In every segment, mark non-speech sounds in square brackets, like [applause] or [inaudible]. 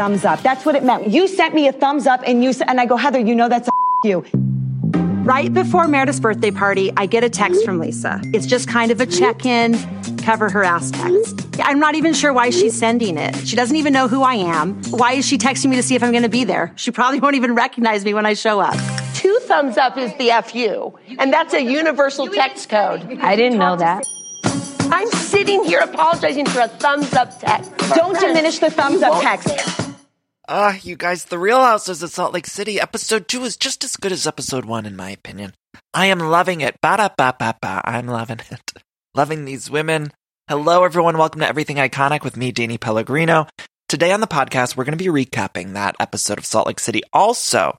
thumbs up. That's what it meant. You sent me a thumbs up and you and I go, Heather, you know that's a you. Right before Meredith's birthday party, I get a text from Lisa. It's just kind of a check in, cover her ass text. I'm not even sure why she's sending it. She doesn't even know who I am. Why is she texting me to see if I'm going to be there? She probably won't even recognize me when I show up. Two thumbs up is the FU, and that's a universal text code. I didn't know that. I'm sitting here apologizing for a thumbs up text. Don't diminish the thumbs up text. Ah, you guys, The Real Houses of Salt Lake City, episode 2 is just as good as episode 1, in my opinion. I am loving it. Ba da ba ba ba. I'm loving it. [laughs] Loving these women. Hello, everyone. Welcome to Everything Iconic with me, Danny Pellegrino. Today on the podcast, we're going to be recapping that episode of Salt Lake City. Also,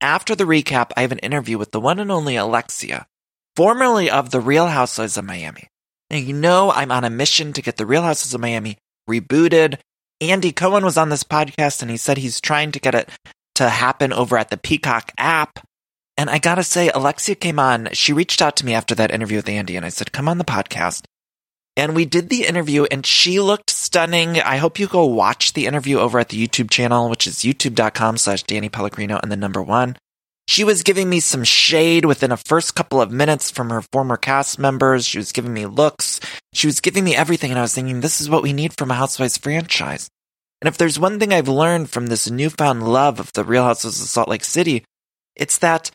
after the recap, I have an interview with the one and only Alexia, formerly of The Real Housewives of Miami. Now, you know I'm on a mission to get The Real Houses of Miami rebooted Andy Cohen was on this podcast and he said he's trying to get it to happen over at the Peacock app. And I gotta say, Alexia came on. She reached out to me after that interview with Andy and I said, come on the podcast. And we did the interview and she looked stunning. I hope you go watch the interview over at the YouTube channel, which is youtube.com slash Danny Pellegrino and the number one. She was giving me some shade within a first couple of minutes from her former cast members. She was giving me looks. She was giving me everything. And I was thinking, this is what we need from a Housewives franchise. And if there's one thing I've learned from this newfound love of the Real Houses of Salt Lake City, it's that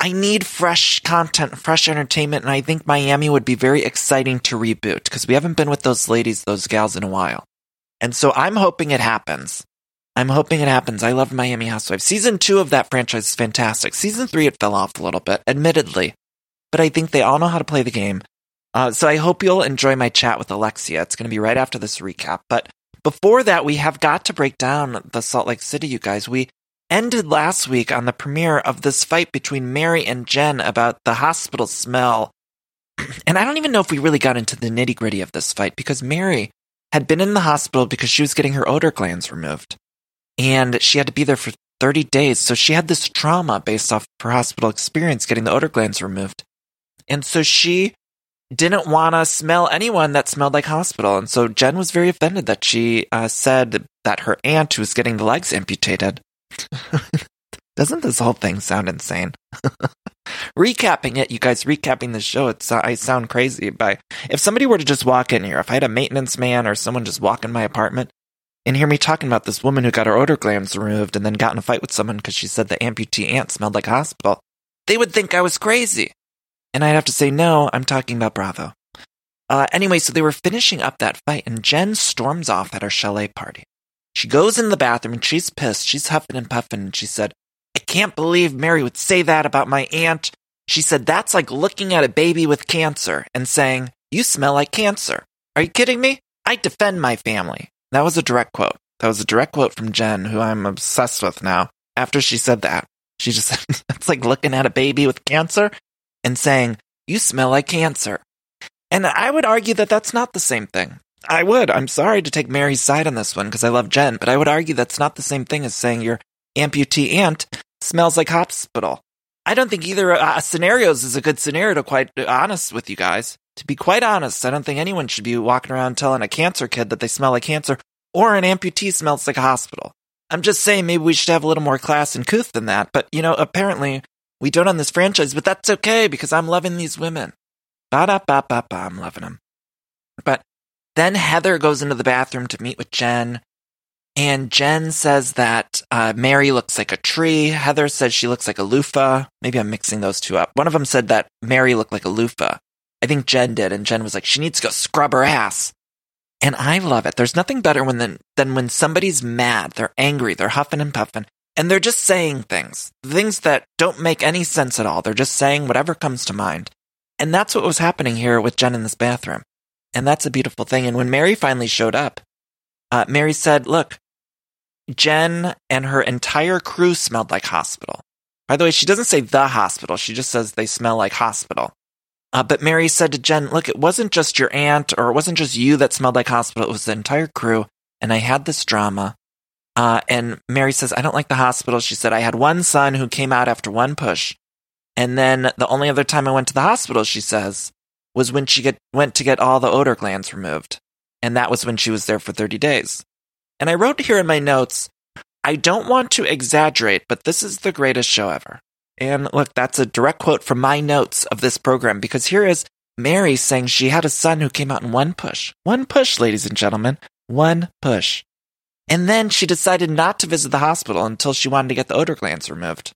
I need fresh content, fresh entertainment. And I think Miami would be very exciting to reboot because we haven't been with those ladies, those gals in a while. And so I'm hoping it happens. I'm hoping it happens. I love Miami Housewives. Season two of that franchise is fantastic. Season three, it fell off a little bit, admittedly, but I think they all know how to play the game. Uh, so I hope you'll enjoy my chat with Alexia. It's going to be right after this recap. But before that, we have got to break down the Salt Lake City, you guys. We ended last week on the premiere of this fight between Mary and Jen about the hospital smell. [clears throat] And I don't even know if we really got into the nitty gritty of this fight because Mary had been in the hospital because she was getting her odor glands removed and she had to be there for 30 days. So she had this trauma based off her hospital experience getting the odor glands removed. And so she didn't want to smell anyone that smelled like hospital. And so Jen was very offended that she uh, said that her aunt was getting the legs amputated. [laughs] Doesn't this whole thing sound insane? [laughs] recapping it, you guys recapping the show, it's, uh, I sound crazy. By if somebody were to just walk in here, if I had a maintenance man or someone just walk in my apartment, and hear me talking about this woman who got her odor glands removed and then got in a fight with someone because she said the amputee aunt smelled like hospital, they would think I was crazy. And I'd have to say, no, I'm talking about Bravo. Uh, anyway, so they were finishing up that fight, and Jen storms off at her chalet party. She goes in the bathroom and she's pissed. She's huffing and puffing, and she said, I can't believe Mary would say that about my aunt. She said, that's like looking at a baby with cancer and saying, You smell like cancer. Are you kidding me? I defend my family. That was a direct quote. That was a direct quote from Jen, who I'm obsessed with now. After she said that, she just said, [laughs] it's like looking at a baby with cancer and saying, you smell like cancer. And I would argue that that's not the same thing. I would. I'm sorry to take Mary's side on this one because I love Jen, but I would argue that's not the same thing as saying your amputee aunt smells like hospital. I don't think either uh, scenarios is a good scenario to quite honest with you guys. To be quite honest, I don't think anyone should be walking around telling a cancer kid that they smell like cancer or an amputee smells like a hospital. I'm just saying maybe we should have a little more class and couth than that. But, you know, apparently we don't on this franchise, but that's okay because I'm loving these women. Ba da ba ba ba, I'm loving them. But then Heather goes into the bathroom to meet with Jen. And Jen says that uh, Mary looks like a tree. Heather says she looks like a loofah. Maybe I'm mixing those two up. One of them said that Mary looked like a loofah. I think Jen did, and Jen was like, she needs to go scrub her ass. And I love it. There's nothing better when than, than when somebody's mad, they're angry, they're huffing and puffing, and they're just saying things, things that don't make any sense at all. They're just saying whatever comes to mind. And that's what was happening here with Jen in this bathroom. And that's a beautiful thing. And when Mary finally showed up, uh, Mary said, look, Jen and her entire crew smelled like hospital. By the way, she doesn't say the hospital. She just says they smell like hospital. Uh, but Mary said to Jen, look, it wasn't just your aunt or it wasn't just you that smelled like hospital. It was the entire crew. And I had this drama. Uh, and Mary says, I don't like the hospital. She said, I had one son who came out after one push. And then the only other time I went to the hospital, she says, was when she get, went to get all the odor glands removed. And that was when she was there for 30 days. And I wrote here in my notes, I don't want to exaggerate, but this is the greatest show ever. And look, that's a direct quote from my notes of this program because here is Mary saying she had a son who came out in one push. One push, ladies and gentlemen. One push. And then she decided not to visit the hospital until she wanted to get the odor glands removed.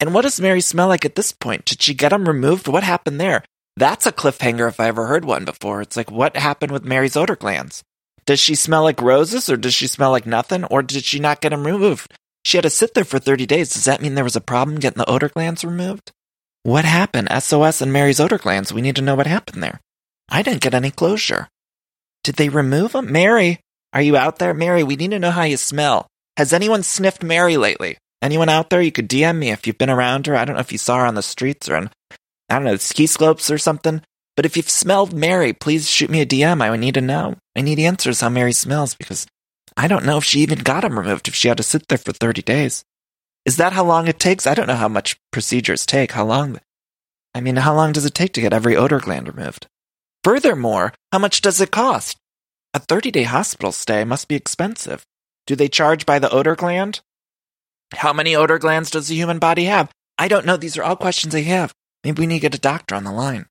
And what does Mary smell like at this point? Did she get them removed? What happened there? That's a cliffhanger if I ever heard one before. It's like, what happened with Mary's odor glands? Does she smell like roses or does she smell like nothing? Or did she not get them removed? She had to sit there for 30 days. Does that mean there was a problem getting the odor glands removed? What happened? SOS and Mary's odor glands. We need to know what happened there. I didn't get any closure. Did they remove them? Mary, are you out there? Mary, we need to know how you smell. Has anyone sniffed Mary lately? Anyone out there? You could DM me if you've been around her. I don't know if you saw her on the streets or on, I don't know, ski slopes or something. But if you've smelled Mary, please shoot me a DM. I would need to know. I need answers how Mary smells because I don't know if she even got them removed, if she had to sit there for 30 days. Is that how long it takes? I don't know how much procedures take. How long? I mean, how long does it take to get every odor gland removed? Furthermore, how much does it cost? A 30 day hospital stay must be expensive. Do they charge by the odor gland? How many odor glands does the human body have? I don't know. These are all questions I have. Maybe we need to get a doctor on the line.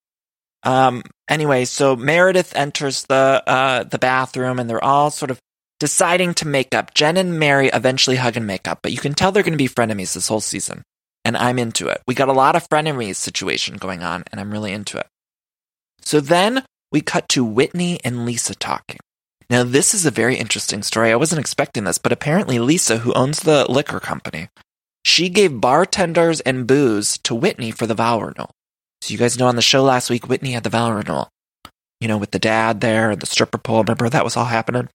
Um, anyway, so Meredith enters the, uh, the bathroom and they're all sort of deciding to make up. Jen and Mary eventually hug and make up, but you can tell they're going to be frenemies this whole season. And I'm into it. We got a lot of frenemies situation going on, and I'm really into it. So then we cut to Whitney and Lisa talking. Now, this is a very interesting story. I wasn't expecting this, but apparently Lisa, who owns the liquor company, she gave bartenders and booze to Whitney for the vow renewal. So you guys know on the show last week, Whitney had the vow renewal. You know, with the dad there and the stripper pole. Remember that was all happening?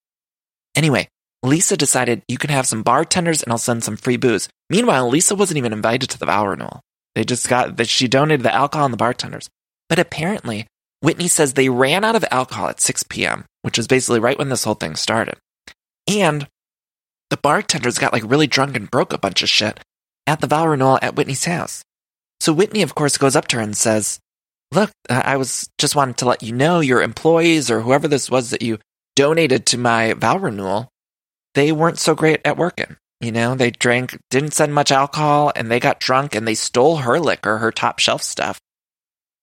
Anyway, Lisa decided you can have some bartenders and I'll send some free booze. Meanwhile, Lisa wasn't even invited to the vow renewal. They just got that she donated the alcohol and the bartenders. But apparently, Whitney says they ran out of alcohol at 6 p.m., which was basically right when this whole thing started. And the bartenders got like really drunk and broke a bunch of shit at the vow renewal at Whitney's house. So Whitney, of course, goes up to her and says, Look, I was just wanted to let you know your employees or whoever this was that you donated to my vow renewal, they weren't so great at working. You know, they drank, didn't send much alcohol, and they got drunk and they stole her liquor, her top shelf stuff.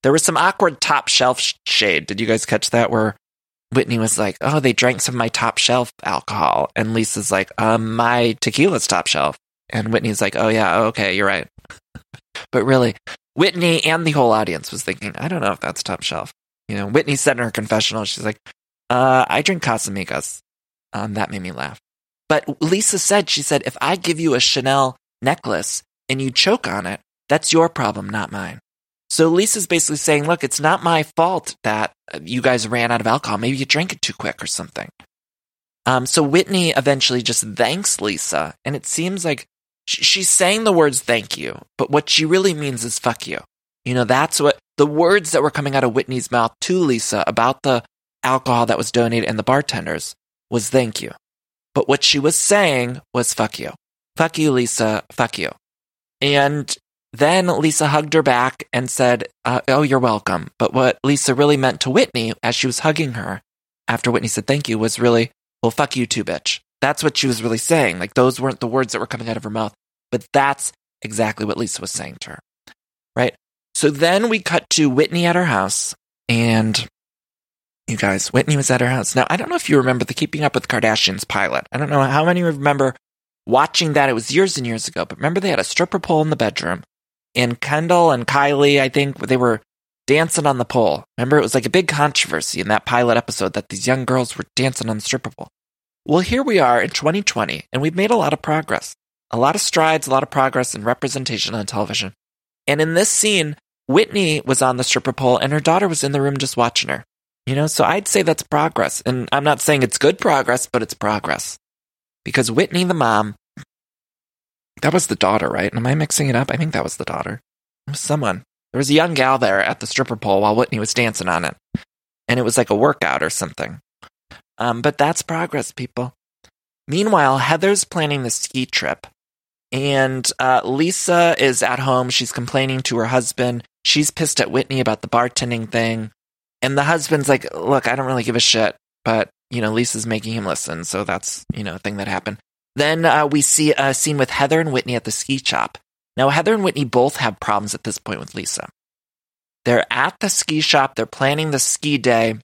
There was some awkward top shelf sh- shade. Did you guys catch that? Where Whitney was like, "Oh, they drank some of my top shelf alcohol," and Lisa's like, "Um, my tequila's top shelf," and Whitney's like, "Oh yeah, okay, you're right." But really, Whitney and the whole audience was thinking, "I don't know if that's top shelf." You know, Whitney said in her confessional, she's like, uh, I drink Casamigos. Um, that made me laugh. But Lisa said, she said, if I give you a Chanel necklace and you choke on it, that's your problem, not mine. So Lisa's basically saying, look, it's not my fault that you guys ran out of alcohol. Maybe you drank it too quick or something. Um, so Whitney eventually just thanks Lisa, and it seems like she's saying the words thank you, but what she really means is fuck you. You know, that's what the words that were coming out of Whitney's mouth to Lisa about the alcohol that was donated and the bartenders was thank you. But what she was saying was fuck you. Fuck you, Lisa. Fuck you. And then Lisa hugged her back and said, uh, Oh, you're welcome. But what Lisa really meant to Whitney as she was hugging her after Whitney said thank you was really, Well, fuck you too, bitch. That's what she was really saying. Like those weren't the words that were coming out of her mouth, but that's exactly what Lisa was saying to her. Right? So then we cut to Whitney at her house and you guys, Whitney was at her house. Now, I don't know if you remember the Keeping Up with Kardashians pilot. I don't know how many remember watching that. It was years and years ago, but remember they had a stripper pole in the bedroom and Kendall and Kylie, I think they were dancing on the pole. Remember, it was like a big controversy in that pilot episode that these young girls were dancing on the stripper pole. Well, here we are in 2020, and we've made a lot of progress, a lot of strides, a lot of progress in representation on television. And in this scene, Whitney was on the stripper pole and her daughter was in the room just watching her. You know, so I'd say that's progress. And I'm not saying it's good progress, but it's progress. Because Whitney, the mom, that was the daughter, right? Am I mixing it up? I think that was the daughter. It was someone. There was a young gal there at the stripper pole while Whitney was dancing on it. And it was like a workout or something. Um, but that's progress, people. Meanwhile, Heather's planning the ski trip. And uh, Lisa is at home. She's complaining to her husband. She's pissed at Whitney about the bartending thing. And the husband's like, look, I don't really give a shit, but, you know, Lisa's making him listen. So that's, you know, a thing that happened. Then uh, we see a scene with Heather and Whitney at the ski shop. Now, Heather and Whitney both have problems at this point with Lisa. They're at the ski shop. They're planning the ski day.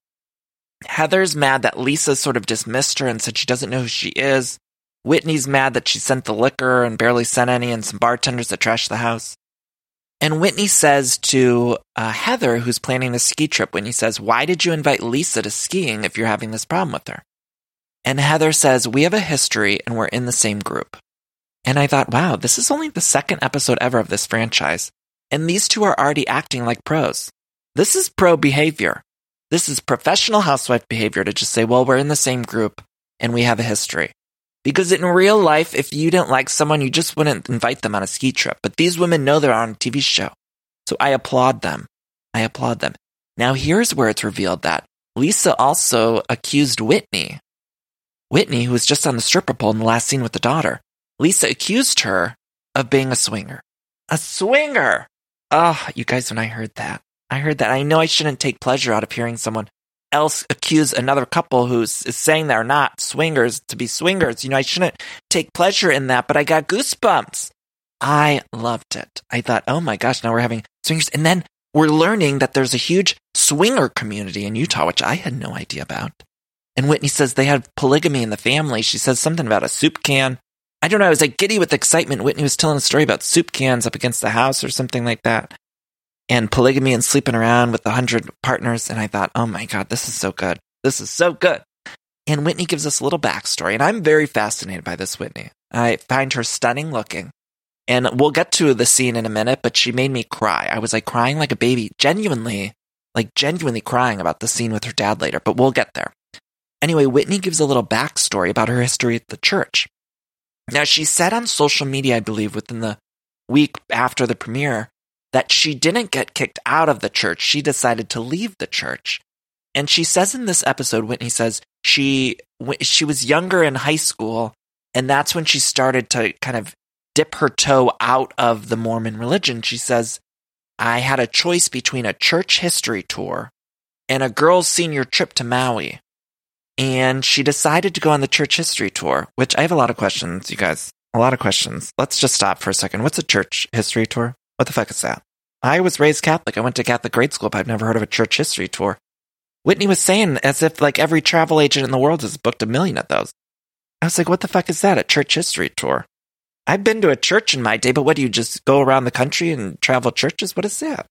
Heather's mad that Lisa sort of dismissed her and said she doesn't know who she is. Whitney's mad that she sent the liquor and barely sent any and some bartenders that trashed the house. And Whitney says to uh, Heather, who's planning the ski trip, Whitney says, Why did you invite Lisa to skiing if you're having this problem with her? And Heather says, We have a history and we're in the same group. And I thought, wow, this is only the second episode ever of this franchise. And these two are already acting like pros. This is pro behavior. This is professional housewife behavior to just say, well, we're in the same group and we have a history. Because in real life, if you didn't like someone, you just wouldn't invite them on a ski trip. But these women know they're on a TV show. So I applaud them. I applaud them. Now here's where it's revealed that Lisa also accused Whitney. Whitney, who was just on the stripper pole in the last scene with the daughter, Lisa accused her of being a swinger. A swinger! Oh, you guys, when I heard that, I heard that. I know I shouldn't take pleasure out of hearing someone else accuse another couple who's saying they're not swingers to be swingers. You know, I shouldn't take pleasure in that, but I got goosebumps. I loved it. I thought, oh my gosh, now we're having swingers. And then we're learning that there's a huge swinger community in Utah, which I had no idea about. And Whitney says they have polygamy in the family. She says something about a soup can. I don't know. I was like giddy with excitement. Whitney was telling a story about soup cans up against the house or something like that and polygamy and sleeping around with a hundred partners. And I thought, oh my God, this is so good. This is so good. And Whitney gives us a little backstory. And I'm very fascinated by this Whitney. I find her stunning looking. And we'll get to the scene in a minute, but she made me cry. I was like crying like a baby, genuinely, like genuinely crying about the scene with her dad later, but we'll get there. Anyway, Whitney gives a little backstory about her history at the church. Now, she said on social media, I believe, within the week after the premiere, that she didn't get kicked out of the church. She decided to leave the church. And she says in this episode, Whitney says she, she was younger in high school, and that's when she started to kind of dip her toe out of the Mormon religion. She says, I had a choice between a church history tour and a girls' senior trip to Maui. And she decided to go on the church history tour, which I have a lot of questions, you guys. A lot of questions. Let's just stop for a second. What's a church history tour? What the fuck is that? I was raised Catholic. I went to Catholic grade school, but I've never heard of a church history tour. Whitney was saying as if like every travel agent in the world has booked a million of those. I was like, what the fuck is that? A church history tour? I've been to a church in my day, but what do you just go around the country and travel churches? What is that?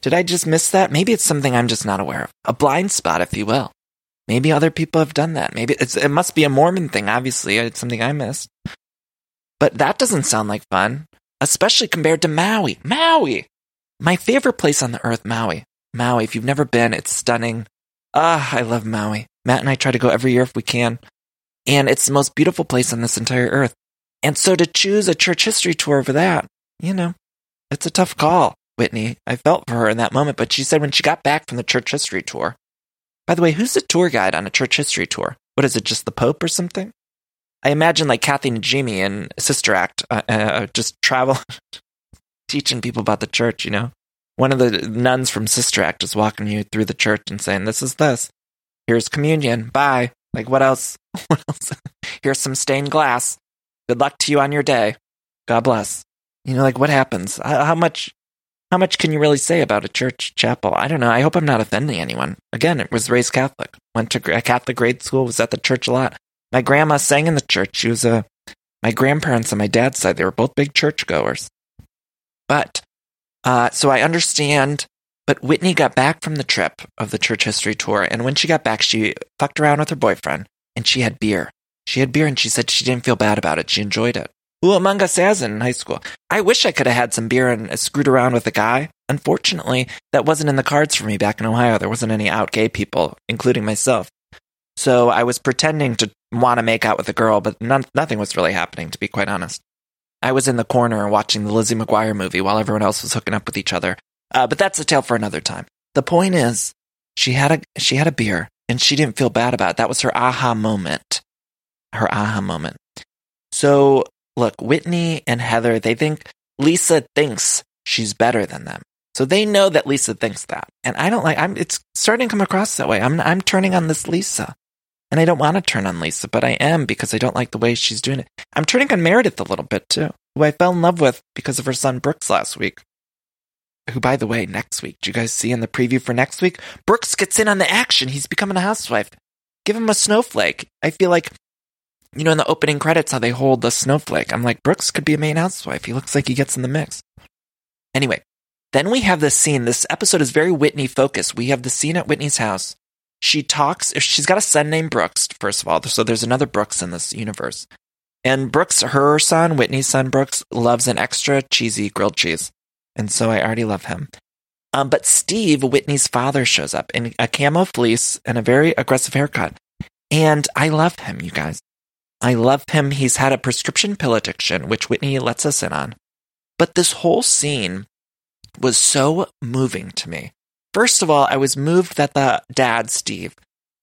Did I just miss that? Maybe it's something I'm just not aware of. A blind spot, if you will. Maybe other people have done that. Maybe it must be a Mormon thing, obviously. It's something I missed. But that doesn't sound like fun especially compared to Maui. Maui! My favorite place on the earth, Maui. Maui, if you've never been, it's stunning. Ah, I love Maui. Matt and I try to go every year if we can. And it's the most beautiful place on this entire earth. And so to choose a church history tour for that, you know, it's a tough call, Whitney. I felt for her in that moment, but she said when she got back from the church history tour, by the way, who's the tour guide on a church history tour? What is it, just the Pope or something? I imagine like Kathy Najimy and Sister Act, uh, uh, just travel, [laughs] teaching people about the church. You know, one of the nuns from Sister Act is walking you through the church and saying, "This is this. Here's communion. Bye." Like what else? [laughs] What else? Here's some stained glass. Good luck to you on your day. God bless. You know, like what happens? How, how much? How much can you really say about a church chapel? I don't know. I hope I'm not offending anyone. Again, it was raised Catholic. Went to a Catholic grade school. Was at the church a lot. My grandma sang in the church. She was a, my grandparents on my dad's side, they were both big churchgoers. But, uh, so I understand, but Whitney got back from the trip of the church history tour. And when she got back, she fucked around with her boyfriend and she had beer. She had beer and she said she didn't feel bad about it. She enjoyed it. Who among us has in high school? I wish I could have had some beer and screwed around with a guy. unfortunately, that wasn't in the cards for me back in Ohio. There wasn't any out gay people, including myself. So I was pretending to want to make out with a girl, but nothing was really happening, to be quite honest. I was in the corner watching the Lizzie McGuire movie while everyone else was hooking up with each other. Uh, but that's a tale for another time. The point is, she had a she had a beer and she didn't feel bad about it. That was her aha moment. Her aha moment. So look, Whitney and Heather, they think Lisa thinks she's better than them. So they know that Lisa thinks that. And I don't like I'm it's starting to come across that way. I'm I'm turning on this Lisa. And I don't want to turn on Lisa, but I am because I don't like the way she's doing it. I'm turning on Meredith a little bit too, who I fell in love with because of her son Brooks last week. Who, by the way, next week, do you guys see in the preview for next week? Brooks gets in on the action. He's becoming a housewife. Give him a snowflake. I feel like, you know, in the opening credits, how they hold the snowflake. I'm like, Brooks could be a main housewife. He looks like he gets in the mix. Anyway, then we have this scene. This episode is very Whitney focused. We have the scene at Whitney's house. She talks, she's got a son named Brooks, first of all. So there's another Brooks in this universe. And Brooks, her son, Whitney's son, Brooks, loves an extra cheesy grilled cheese and so I already love him. Um, but Steve, Whitney's father, shows up in a camo fleece and a very aggressive haircut. And I love him, you guys. I love him. He's had a prescription pill addiction, which Whitney lets us in on. But this whole scene was so moving to me. First of all, I was moved that the dad, Steve,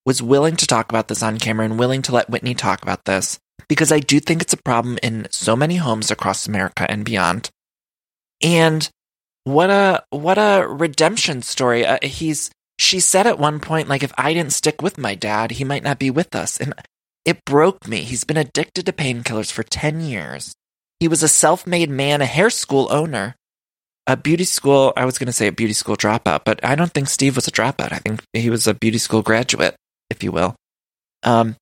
was willing to talk about this on camera and willing to let Whitney talk about this because I do think it's a problem in so many homes across America and beyond. And what a what a redemption story. Uh, he's she said at one point like if I didn't stick with my dad, he might not be with us. And it broke me. He's been addicted to painkillers for 10 years. He was a self-made man, a hair school owner, a beauty school, I was going to say a beauty school dropout, but I don't think Steve was a dropout. I think he was a beauty school graduate, if you will. Um,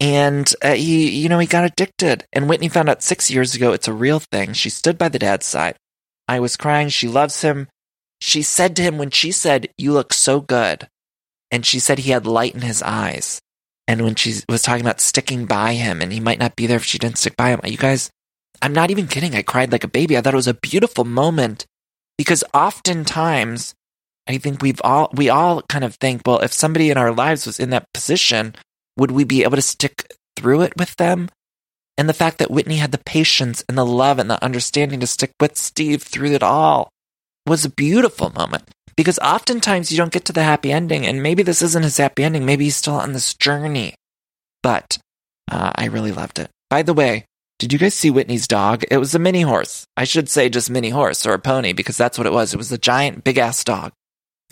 and uh, he, you know, he got addicted. And Whitney found out six years ago it's a real thing. She stood by the dad's side. I was crying. She loves him. She said to him when she said, You look so good. And she said he had light in his eyes. And when she was talking about sticking by him and he might not be there if she didn't stick by him, you guys, I'm not even kidding. I cried like a baby. I thought it was a beautiful moment because oftentimes I think we've all, we all kind of think, well, if somebody in our lives was in that position, would we be able to stick through it with them? And the fact that Whitney had the patience and the love and the understanding to stick with Steve through it all was a beautiful moment. Because oftentimes you don't get to the happy ending, and maybe this isn't his happy ending. Maybe he's still on this journey. But uh, I really loved it. By the way, did you guys see Whitney's dog? It was a mini horse. I should say just mini horse or a pony because that's what it was. It was a giant, big ass dog.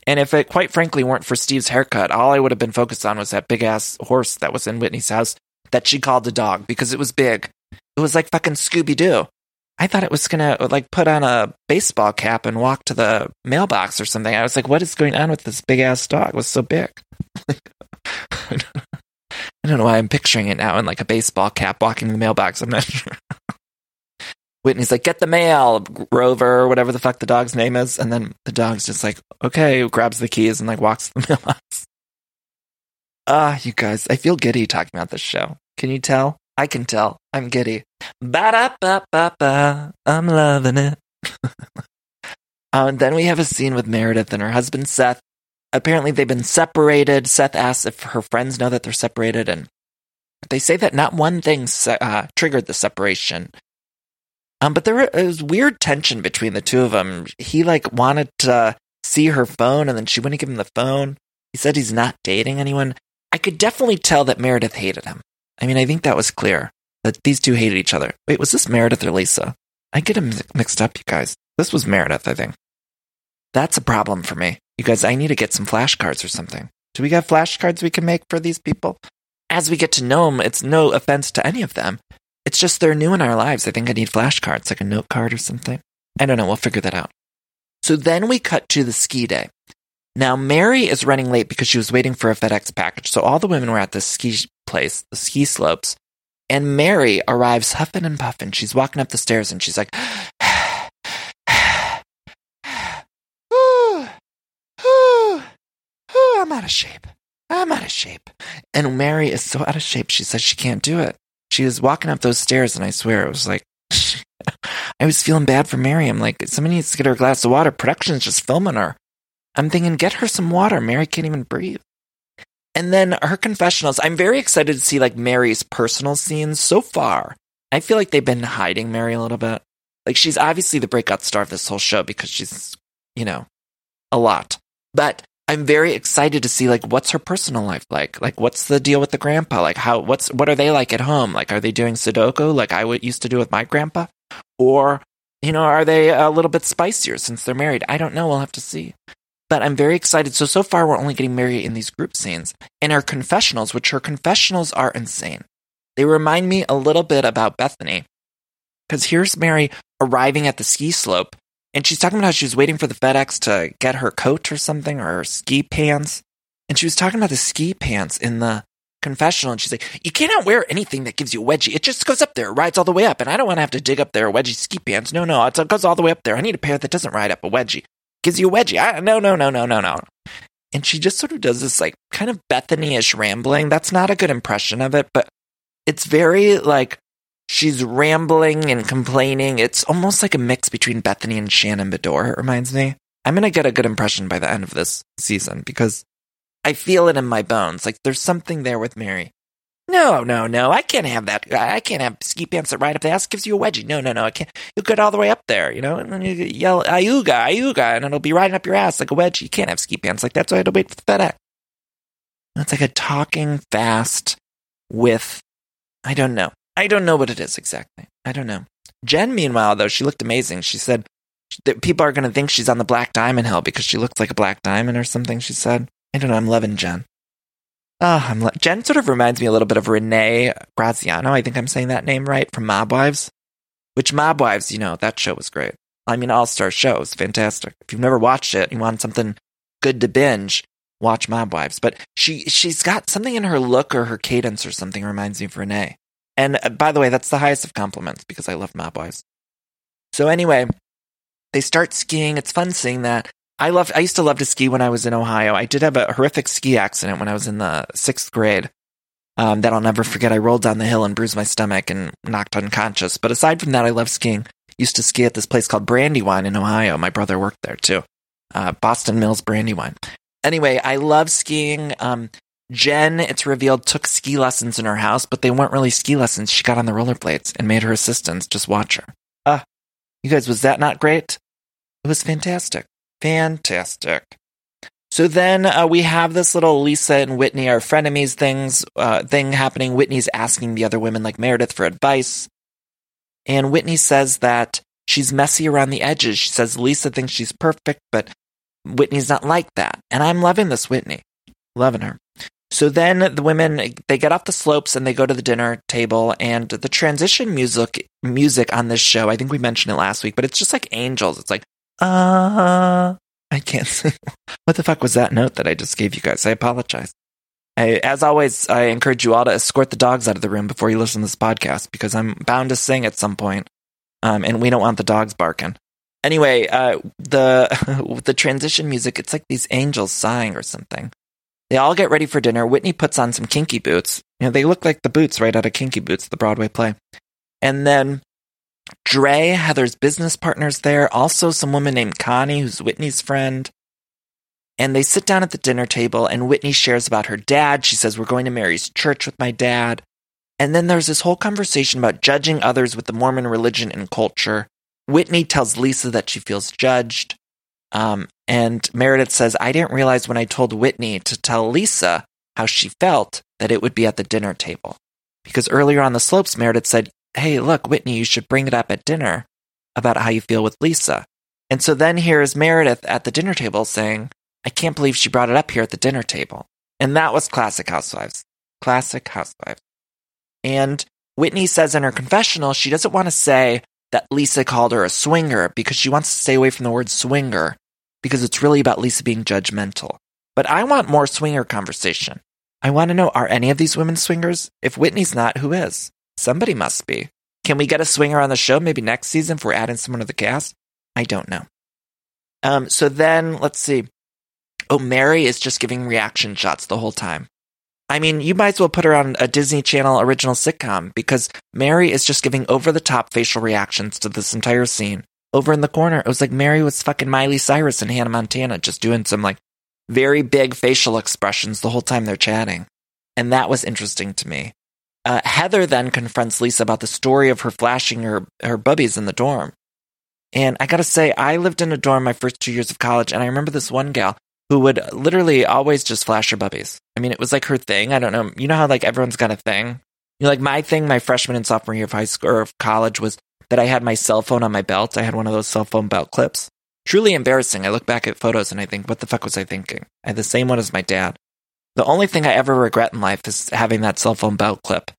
And if it quite frankly weren't for Steve's haircut, all I would have been focused on was that big ass horse that was in Whitney's house that she called a dog because it was big. It was like fucking Scooby Doo. I thought it was gonna like put on a baseball cap and walk to the mailbox or something. I was like, what is going on with this big ass dog? It was so big. [laughs] I don't know why I'm picturing it now in like a baseball cap walking the mailbox. I'm not [laughs] sure. Whitney's like, get the mail, Rover, whatever the fuck the dog's name is. And then the dog's just like, okay, grabs the keys and like walks the [laughs] mailbox. Ah, uh, you guys, I feel giddy talking about this show. Can you tell? I can tell. I'm giddy. Ba da ba ba ba. I'm loving it. [laughs] uh, and then we have a scene with Meredith and her husband Seth. Apparently, they've been separated. Seth asks if her friends know that they're separated, and they say that not one thing uh, triggered the separation. Um, but there was weird tension between the two of them. He like wanted to see her phone, and then she wouldn't give him the phone. He said he's not dating anyone. I could definitely tell that Meredith hated him. I mean, I think that was clear that these two hated each other. Wait, was this Meredith or Lisa? I get them mixed up, you guys. This was Meredith, I think. That's a problem for me. You guys, I need to get some flashcards or something. Do we got flashcards we can make for these people? As we get to know them, it's no offense to any of them. It's just they're new in our lives. I think I need flashcards, like a note card or something. I don't know. We'll figure that out. So then we cut to the ski day. Now, Mary is running late because she was waiting for a FedEx package. So all the women were at the ski place, the ski slopes. And Mary arrives huffing and puffing. She's walking up the stairs and she's like, I'm out of shape. I'm out of shape. And Mary is so out of shape, she says she can't do it. She was walking up those stairs, and I swear it was like, [laughs] I was feeling bad for Mary. I'm like, somebody needs to get her a glass of water. Production's just filming her. I'm thinking, get her some water. Mary can't even breathe. And then her confessionals. I'm very excited to see like Mary's personal scenes so far. I feel like they've been hiding Mary a little bit. Like she's obviously the breakout star of this whole show because she's, you know, a lot. But I'm very excited to see like what's her personal life like. Like what's the deal with the grandpa? Like how what's what are they like at home? Like are they doing Sudoku like I used to do with my grandpa? Or you know, are they a little bit spicier since they're married? I don't know. We'll have to see. But I'm very excited. So so far we're only getting Mary in these group scenes. In her confessionals, which her confessionals are insane. They remind me a little bit about Bethany. Because here's Mary arriving at the ski slope and she's talking about how she was waiting for the FedEx to get her coat or something or her ski pants. And she was talking about the ski pants in the confessional. And she's like, You cannot wear anything that gives you a wedgie. It just goes up there, rides all the way up. And I don't want to have to dig up there wedgie ski pants. No, no, it goes all the way up there. I need a pair that doesn't ride up a wedgie. Gives you a wedgie. I, no, no, no, no, no, no. And she just sort of does this like kind of Bethany ish rambling. That's not a good impression of it, but it's very like she's rambling and complaining. It's almost like a mix between Bethany and Shannon Beador, it reminds me. I'm going to get a good impression by the end of this season because I feel it in my bones. Like there's something there with Mary. No, no, no. I can't have that. I can't have ski pants that ride up the ass gives you a wedgie. No, no, no. I can't. You get all the way up there, you know, and then you yell "Ayuga, Ayuga," and it'll be riding up your ass like a wedgie. You can't have ski pants like that, so I had to wait for the FedEx. It's like a talking fast with, I don't know. I don't know what it is exactly. I don't know. Jen, meanwhile, though, she looked amazing. She said that people are going to think she's on the Black Diamond Hill because she looks like a black diamond or something. She said, I don't know. I'm loving Jen. Oh, I'm le- Jen sort of reminds me a little bit of Renee Graziano. I think I'm saying that name right from Mob Wives. Which Mob Wives, you know, that show was great. I mean, all star show was fantastic. If you've never watched it, and you want something good to binge, watch Mob Wives. But she she's got something in her look or her cadence or something reminds me of Renee. And uh, by the way, that's the highest of compliments because I love Mob Wives. So anyway, they start skiing. It's fun seeing that. I love. I used to love to ski when I was in Ohio. I did have a horrific ski accident when I was in the sixth grade. Um, that I'll never forget. I rolled down the hill and bruised my stomach and knocked unconscious. But aside from that, I love skiing. Used to ski at this place called Brandywine in Ohio. My brother worked there too. Uh, Boston Mills Brandywine. Anyway, I love skiing. Um, Jen, it's revealed, took ski lessons in her house, but they weren't really ski lessons. She got on the rollerblades and made her assistants just watch her. Ah, uh, you guys, was that not great? It was fantastic. Fantastic. So then uh, we have this little Lisa and Whitney are frenemies things uh, thing happening. Whitney's asking the other women like Meredith for advice, and Whitney says that she's messy around the edges. She says Lisa thinks she's perfect, but Whitney's not like that. And I'm loving this Whitney, loving her. So then the women they get off the slopes and they go to the dinner table and the transition music music on this show, I think we mentioned it last week, but it's just like angels. It's like uh I can't [laughs] sing. What the fuck was that note that I just gave you guys? I apologize. I, as always, I encourage you all to escort the dogs out of the room before you listen to this podcast because I'm bound to sing at some point, um, and we don't want the dogs barking. Anyway, uh, the [laughs] the transition music, it's like these angels sighing or something. They all get ready for dinner. Whitney puts on some kinky boots. You know, they look like the boots right out of Kinky Boots, the Broadway play. And then Dre, Heather's business partner's there. Also, some woman named Connie, who's Whitney's friend. And they sit down at the dinner table, and Whitney shares about her dad. She says, We're going to Mary's church with my dad. And then there's this whole conversation about judging others with the Mormon religion and culture. Whitney tells Lisa that she feels judged. Um, and Meredith says, I didn't realize when I told Whitney to tell Lisa how she felt that it would be at the dinner table. Because earlier on the slopes, Meredith said, Hey, look, Whitney, you should bring it up at dinner about how you feel with Lisa. And so then here's Meredith at the dinner table saying, I can't believe she brought it up here at the dinner table. And that was classic Housewives. Classic Housewives. And Whitney says in her confessional, she doesn't want to say that Lisa called her a swinger because she wants to stay away from the word swinger because it's really about Lisa being judgmental. But I want more swinger conversation. I want to know are any of these women swingers? If Whitney's not, who is? Somebody must be. Can we get a swinger on the show maybe next season if we're adding someone to the cast? I don't know. Um, so then let's see. Oh, Mary is just giving reaction shots the whole time. I mean, you might as well put her on a Disney Channel original sitcom because Mary is just giving over the top facial reactions to this entire scene. Over in the corner, it was like Mary was fucking Miley Cyrus and Hannah Montana just doing some like very big facial expressions the whole time they're chatting. And that was interesting to me. Uh, Heather then confronts Lisa about the story of her flashing her, her bubbies in the dorm. And I gotta say, I lived in a dorm my first two years of college, and I remember this one gal who would literally always just flash her bubbies. I mean, it was like her thing. I don't know. You know how like everyone's got a thing? You know, like my thing, my freshman and sophomore year of high school or of college was that I had my cell phone on my belt. I had one of those cell phone belt clips. Truly embarrassing. I look back at photos and I think, what the fuck was I thinking? I had the same one as my dad. The only thing I ever regret in life is having that cell phone belt clip.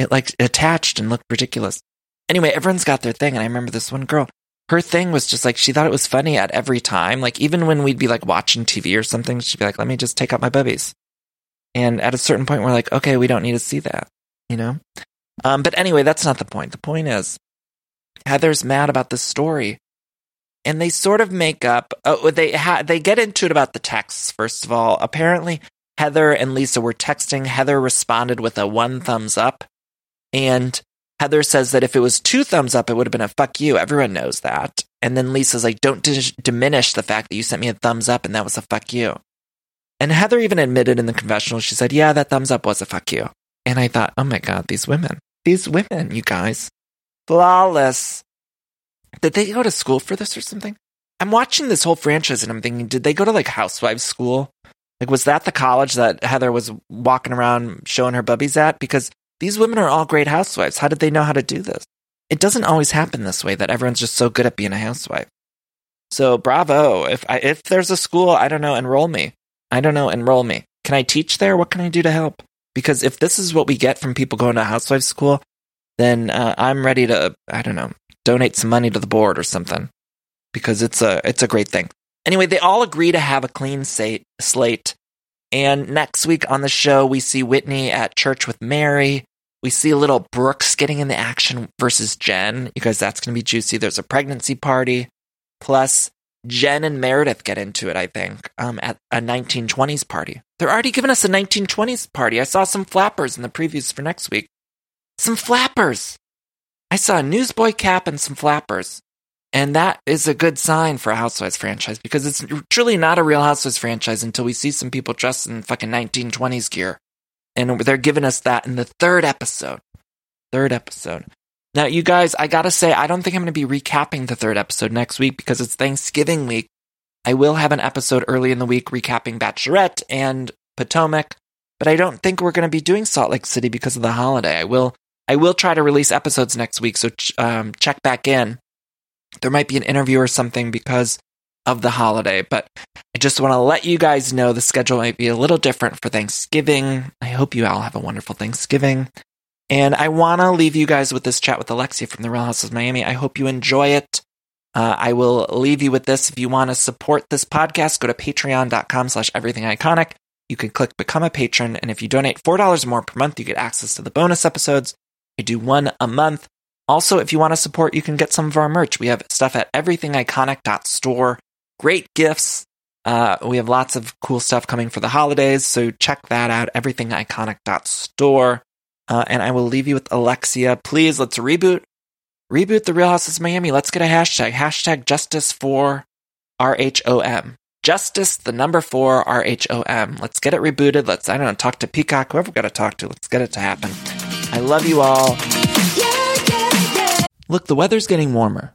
It like attached and looked ridiculous. Anyway, everyone's got their thing. And I remember this one girl, her thing was just like, she thought it was funny at every time. Like, even when we'd be like watching TV or something, she'd be like, let me just take out my bubbies. And at a certain point, we're like, okay, we don't need to see that, you know? Um, but anyway, that's not the point. The point is, Heather's mad about the story and they sort of make up. Oh, they ha- they get into it about the texts. First of all, apparently Heather and Lisa were texting. Heather responded with a one thumbs up, and Heather says that if it was two thumbs up, it would have been a fuck you. Everyone knows that. And then Lisa's like, don't d- diminish the fact that you sent me a thumbs up, and that was a fuck you. And Heather even admitted in the confessional, she said, yeah, that thumbs up was a fuck you. And I thought, oh my god, these women, these women, you guys, flawless. Did they go to school for this or something? I'm watching this whole franchise and I'm thinking, did they go to like housewives school? Like, was that the college that Heather was walking around showing her bubbies at? Because these women are all great housewives. How did they know how to do this? It doesn't always happen this way that everyone's just so good at being a housewife. So bravo. If I, if there's a school, I don't know, enroll me. I don't know, enroll me. Can I teach there? What can I do to help? Because if this is what we get from people going to housewife school, then uh, I'm ready to, I don't know, donate some money to the board or something because it's a it's a great thing. Anyway, they all agree to have a clean slate. And next week on the show, we see Whitney at church with Mary. We see a little Brooks getting in the action versus Jen. You guys, that's going to be juicy. There's a pregnancy party. Plus, Jen and Meredith get into it, I think, um, at a 1920s party. They're already giving us a 1920s party. I saw some flappers in the previews for next week. Some flappers. I saw a newsboy cap and some flappers. And that is a good sign for a Housewives franchise because it's truly not a real Housewives franchise until we see some people dressed in fucking 1920s gear. And they're giving us that in the third episode. Third episode. Now, you guys, I gotta say, I don't think I'm gonna be recapping the third episode next week because it's Thanksgiving week. I will have an episode early in the week recapping Bachelorette and Potomac, but I don't think we're gonna be doing Salt Lake City because of the holiday. I will I will try to release episodes next week, so ch- um, check back in. There might be an interview or something because of the holiday, but I just want to let you guys know the schedule might be a little different for Thanksgiving. I hope you all have a wonderful Thanksgiving. And I want to leave you guys with this chat with Alexia from the Real House of Miami. I hope you enjoy it. Uh, I will leave you with this. If you want to support this podcast, go to patreon.com slash everything iconic. You can click become a patron. And if you donate $4 more per month, you get access to the bonus episodes, Do one a month. Also, if you want to support, you can get some of our merch. We have stuff at everythingiconic.store. Great gifts. Uh, we have lots of cool stuff coming for the holidays, so check that out, everythingiconic.store. Uh, and I will leave you with Alexia. Please, let's reboot, reboot the Real Houses Miami. Let's get a hashtag, hashtag justice for RHOM. Justice, the number four, RHOM. Let's get it rebooted. Let's, I don't know, talk to Peacock, whoever we got to talk to. Let's get it to happen. I love you all. Look, the weather's getting warmer.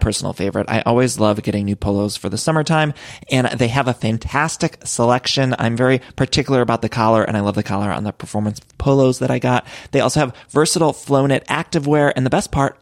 personal favorite. I always love getting new polos for the summertime and they have a fantastic selection. I'm very particular about the collar and I love the collar on the performance polos that I got. They also have versatile flow knit activewear and the best part,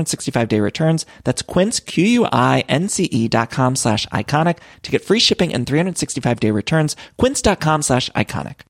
365 day returns. That's quince, Q-U-I-N-C-E dot com slash iconic to get free shipping and 365 day returns. Quince.com slash iconic.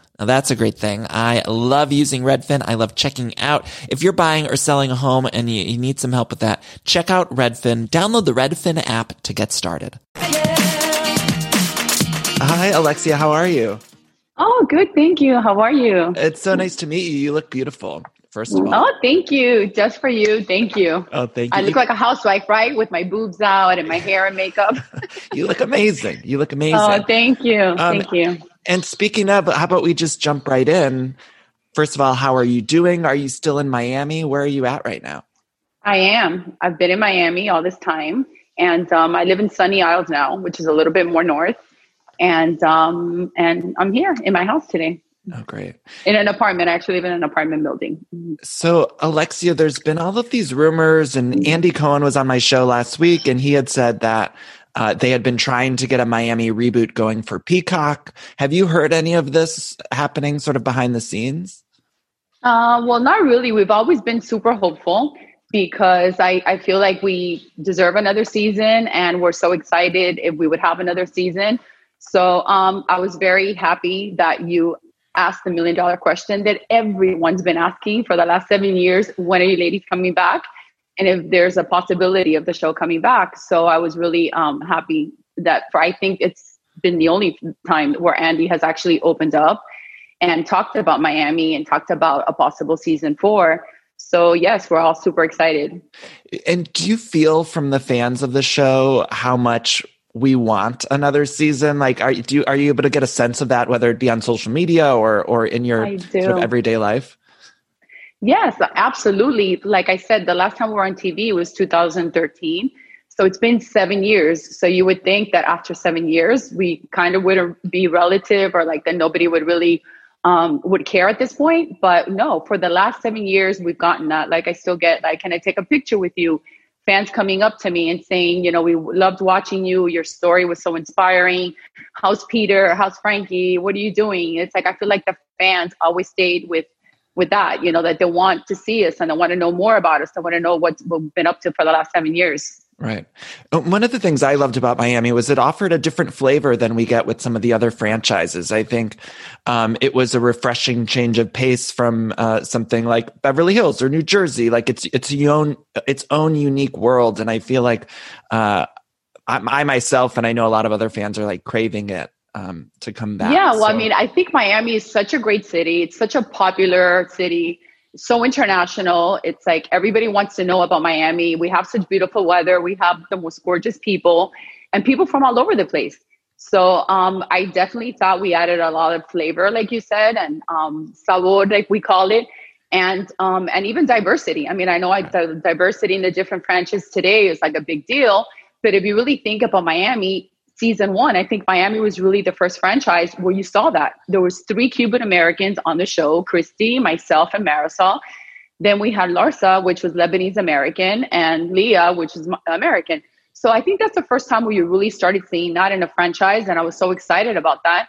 Now that's a great thing. I love using Redfin. I love checking out. If you're buying or selling a home and you, you need some help with that, check out Redfin. Download the Redfin app to get started. Hi, Alexia. How are you? Oh, good. Thank you. How are you? It's so nice to meet you. You look beautiful. First of all. Oh, thank you. Just for you. Thank you. Oh, thank you. I look like a housewife, right? With my boobs out and my hair and makeup. [laughs] you look amazing. You look [laughs] amazing. Oh, thank you. Um, thank you. And speaking of, how about we just jump right in? First of all, how are you doing? Are you still in Miami? Where are you at right now? I am. I've been in Miami all this time, and um, I live in Sunny Isles now, which is a little bit more north. And um, and I'm here in my house today. Oh, great. In an apartment. I actually live in an apartment building. So, Alexia, there's been all of these rumors, and Andy Cohen was on my show last week, and he had said that uh, they had been trying to get a Miami reboot going for Peacock. Have you heard any of this happening sort of behind the scenes? Uh, well, not really. We've always been super hopeful because I, I feel like we deserve another season and we're so excited if we would have another season. So um, I was very happy that you asked the million dollar question that everyone's been asking for the last seven years when are you ladies coming back? And if there's a possibility of the show coming back. So I was really um, happy that for I think it's been the only time where Andy has actually opened up and talked about Miami and talked about a possible season four. So yes, we're all super excited. And do you feel from the fans of the show how much we want another season? Like, are do you, are you able to get a sense of that, whether it be on social media or or in your sort of everyday life? Yes, absolutely. Like I said, the last time we were on TV was 2013. So it's been seven years. So you would think that after seven years, we kind of wouldn't be relative or like that nobody would really um, would care at this point. But no, for the last seven years, we've gotten that. Like I still get like, can I take a picture with you? Fans coming up to me and saying, you know, we loved watching you. Your story was so inspiring. How's Peter? How's Frankie? What are you doing? It's like I feel like the fans always stayed with with that, you know, that they want to see us and they want to know more about us. They want to know what we've been up to for the last seven years. Right. Uh, one of the things I loved about Miami was it offered a different flavor than we get with some of the other franchises. I think um, it was a refreshing change of pace from uh, something like Beverly Hills or New Jersey. Like it's it's own its own unique world, and I feel like uh, I, I myself and I know a lot of other fans are like craving it um, to come back. Yeah, well, so. I mean, I think Miami is such a great city. It's such a popular city, so international. It's like everybody wants to know about Miami. We have such beautiful weather. We have the most gorgeous people, and people from all over the place. So um, I definitely thought we added a lot of flavor, like you said, and um, sabor, like we call it, and um, and even diversity. I mean, I know I, the diversity in the different franchises today is like a big deal, but if you really think about Miami, season one, I think Miami was really the first franchise where you saw that. There was three Cuban Americans on the show, Cristy, myself, and Marysol. Then we had Larsa, which was Lebanese American, and Lea, which is American. So I think that's the first time where you really started seeing that in a franchise, and I was so excited about that.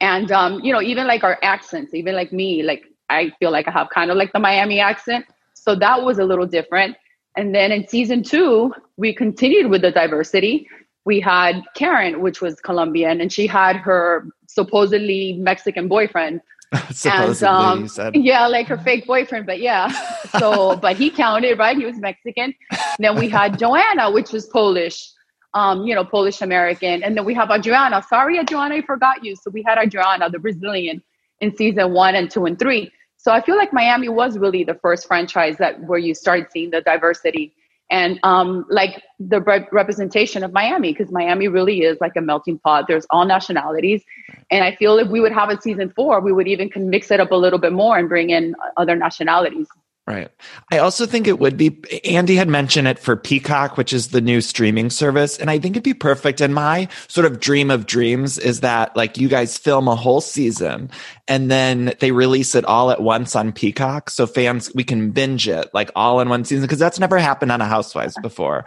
And um, you know, even like our accents, even like me, like I feel like I have kind of like the Miami accent. So that was a little different. And then in season two, we continued with the diversity. We had Karen, which was Colombian, and she had her supposedly Mexican boyfriend. [laughs] supposedly, and, um, said. yeah, like her fake boyfriend, but yeah. [laughs] So, but he counted, right? He was Mexican. then we had Joanna, which was Polish, um, you know, Polish American, and then we have Adriana. Sorry, Adriana, I forgot you. So we had Adriana, the Brazilian, in season one and two and three. So I feel like Miami was really the first franchise that where you started seeing the diversity and um, like the re- representation of Miami, because Miami really is like a melting pot. There's all nationalities, and I feel if we would have a season four, we would even can mix it up a little bit more and bring in other nationalities. Right. I also think it would be, Andy had mentioned it for Peacock, which is the new streaming service. And I think it'd be perfect. And my sort of dream of dreams is that like you guys film a whole season and then they release it all at once on Peacock. So fans, we can binge it like all in one season because that's never happened on a Housewives before.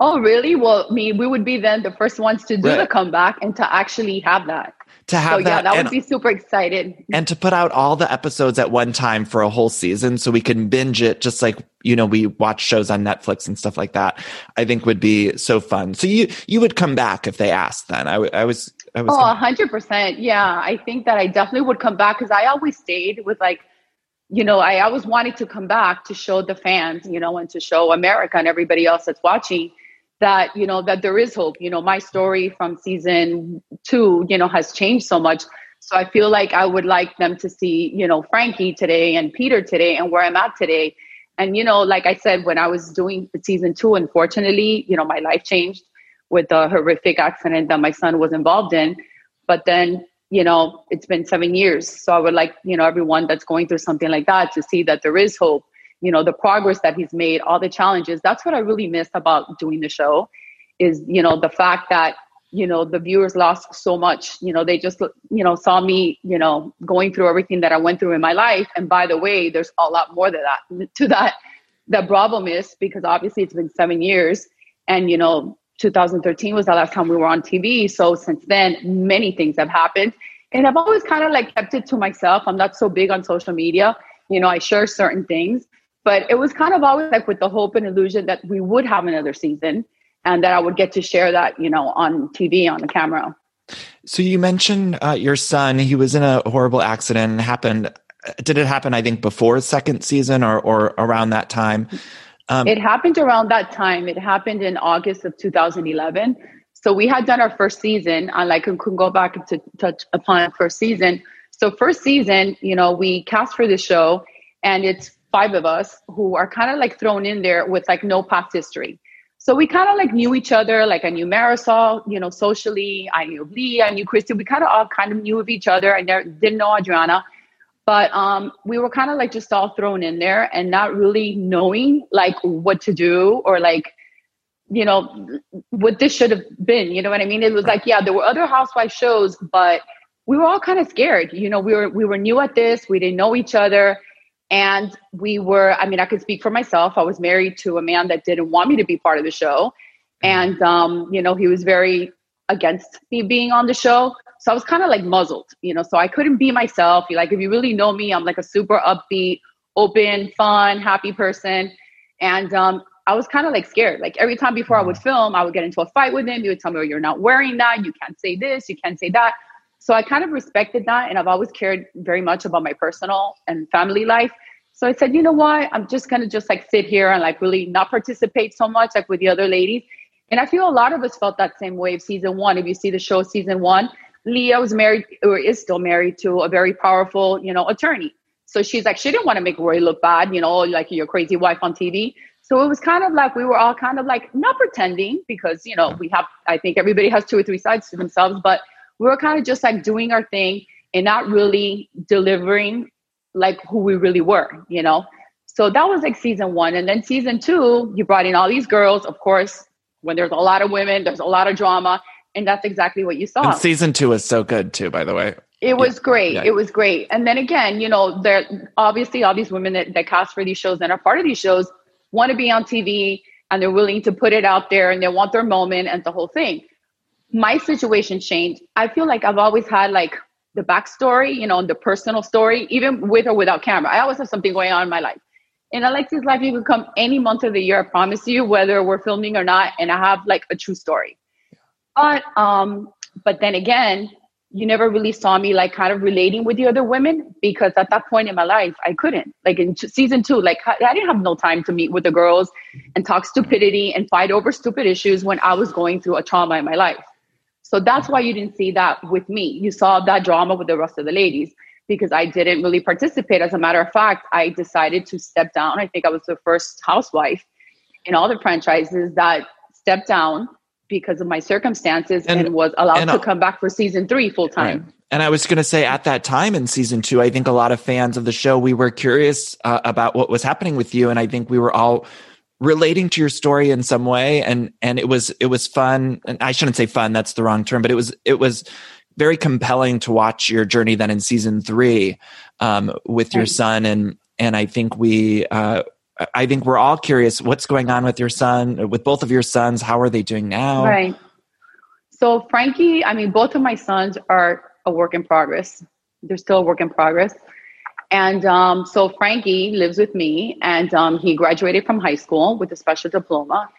Oh, really? Well, I mean, we would be then the first ones to do right. the comeback and to actually have that to have so, that. Yeah, that and, would be super excited. And to put out all the episodes at one time for a whole season so we can binge it just like, you know, we watch shows on Netflix and stuff like that, I think would be so fun. So you, you would come back if they asked then. I, I was, I was. Oh, hundred percent. Yeah. I think that I definitely would come back because I always stayed with like, you know, I always wanted to come back to show the fans, you know, and to show America and everybody else that's watching that you know that there is hope. You know my story from season two you know has changed so much. So i feel like i would like them to see you know frankie today and peter today and where i'm at today. And you know like i said when i was doing season two unfortunately you know my life changed with the horrific accident that my son was involved in. But then you know it's been seven years. So i would like you know everyone that's going through something like that to see that there is hope you know the progress that he's made all the challenges that's what i really missed about doing the show is you know the fact that you know the viewers lost so much. You know they just you know saw me you know going through everything that i went through in my life. And by the way there's a lot more than that to that the problem is because obviously it's been seven years and you know 2013 was the last time we were on tv so since then many things have happened. And i've always kind of like kept it to myself. I'm not so big on social media. You know i share certain things but it was kind of always like with the hope and illusion that we would have another season and that I would get to share that, you know, on TV, on the camera. So you mentioned uh, your son, he was in a horrible accident happened. Did it happen, I think, before second season or, or around that time? Um, it happened around that time. It happened in August of 2011. So we had done our first season. I like can go back to touch upon first season. So first season, you know, we cast for the show and it's five of us who are kind of like thrown in there with like no past history. So we kind of like knew each other. Like I knew Marysol, you know, socially. I knew Lee. I knew Cristy. We kind of all kind of knew of each other. I never, didn't know Adriana, but um, we were kind of like just all thrown in there and not really knowing like what to do or like, you know, what this should have been. You know what I mean? It was like, yeah, there were other housewife shows, but we were all kind of scared. You know, we were we were new at this. We didn't know each other and we were, I mean, I could speak for myself. I was married to a man that didn't want me to be part of the show. And, um, you know, he was very against me being on the show. So I was kind of like muzzled, you know, so I couldn't be myself. Like, if you really know me, I'm like a super upbeat, open, fun, happy person. And um, I was kind of like scared. Like every time before I would mm. film, I would get into a fight with him. He would tell me, oh, you're not wearing that. You can't say this. You can't say that. So I kind of respected that. And I've always cared very much about my personal and family life. So I said, you know what? I'm just to just like sit here and like really not participate so much like with the other ladies. And I feel a lot of us felt that same way of season one. If you see the show season one, Lea was married or is still married to a very powerful, you know, attorney. So she's like, she didn't want to make Roy look bad, you know, like your crazy wife on TV. So it was kind of like we were all kind of like not pretending because, you know, we have, I think everybody has two or three sides to themselves, but we were kind of just like doing our thing and not really delivering like who we really were, you know? So that was like season one. And then season two, you brought in all these girls. Of course, when there's a lot of women, there's a lot of drama. And that's exactly what you saw. And season two is so good too, by the way. It was yeah. great. Yeah. It was great. And then again, you know, there obviously all these women that, that cast for these shows and are part of these shows want to be on TV and they're willing to put it out there and they want their moment and the whole thing. My situation changed. I feel like I've always had like the backstory, you know, the personal story, even with or without camera. I always have something going on in my life. In Alexi's life, you can come any month of the year, I promise you, whether we're filming or not, and I have like a true story. But um, but then again, you never really saw me like kind of relating with the other women because at that point in my life I couldn't. Like in season two, like I didn't have no time to meet with the girls and talk stupidity and fight over stupid issues when I was going through a trauma in my life. So that's why you didn't see that with me. You saw that drama with the rest of the ladies because I didn't really participate. As a matter of fact, I decided to step down. I think I was the first housewife in all the franchises that stepped down because of my circumstances and, and was allowed and, to come back for season three full time. Right. And I was going to say at that time in season two, I think a lot of fans of the show, we were curious uh, about what was happening with you. And I think we were all relating to your story in some way. And, and it was, it was fun. And I shouldn't say fun. That's the wrong term, but it was, it was very compelling to watch your journey then in season three, um, with your son. And, and I think we, uh, I think we're all curious what's going on with your son, with both of your sons. How are they doing now? Right. So, Frankie, I mean, both of my sons are a work in progress. They're still a work in progress. And um, so, Frankie lives with me, and um, he graduated from high school with a special diploma.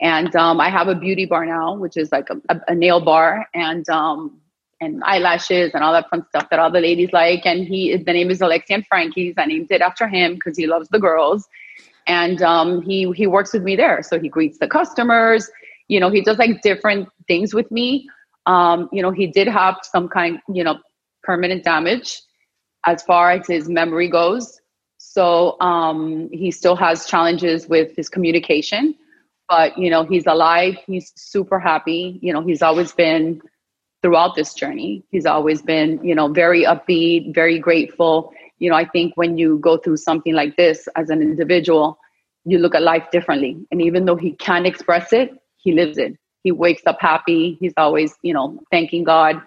And um, I have a beauty bar now, which is like a, a nail bar and um, and eyelashes and all that fun stuff that all the ladies like. And he, the name is Alexia and Frankie's. I named it after him because he loves the girls and um, he he works with me there. So he greets the customers. You know, he does like different things with me. Um, you know, he did have some kind, you know, permanent damage as far as his memory goes. So um, he still has challenges with his communication, but you know, he's alive. He's super happy. You know, he's always been throughout this journey. He's always been, you know, very upbeat, very grateful you know, I think when you go through something like this as an individual, you look at life differently. And even though he can't express it, he lives it. He wakes up happy. He's always, you know, thanking God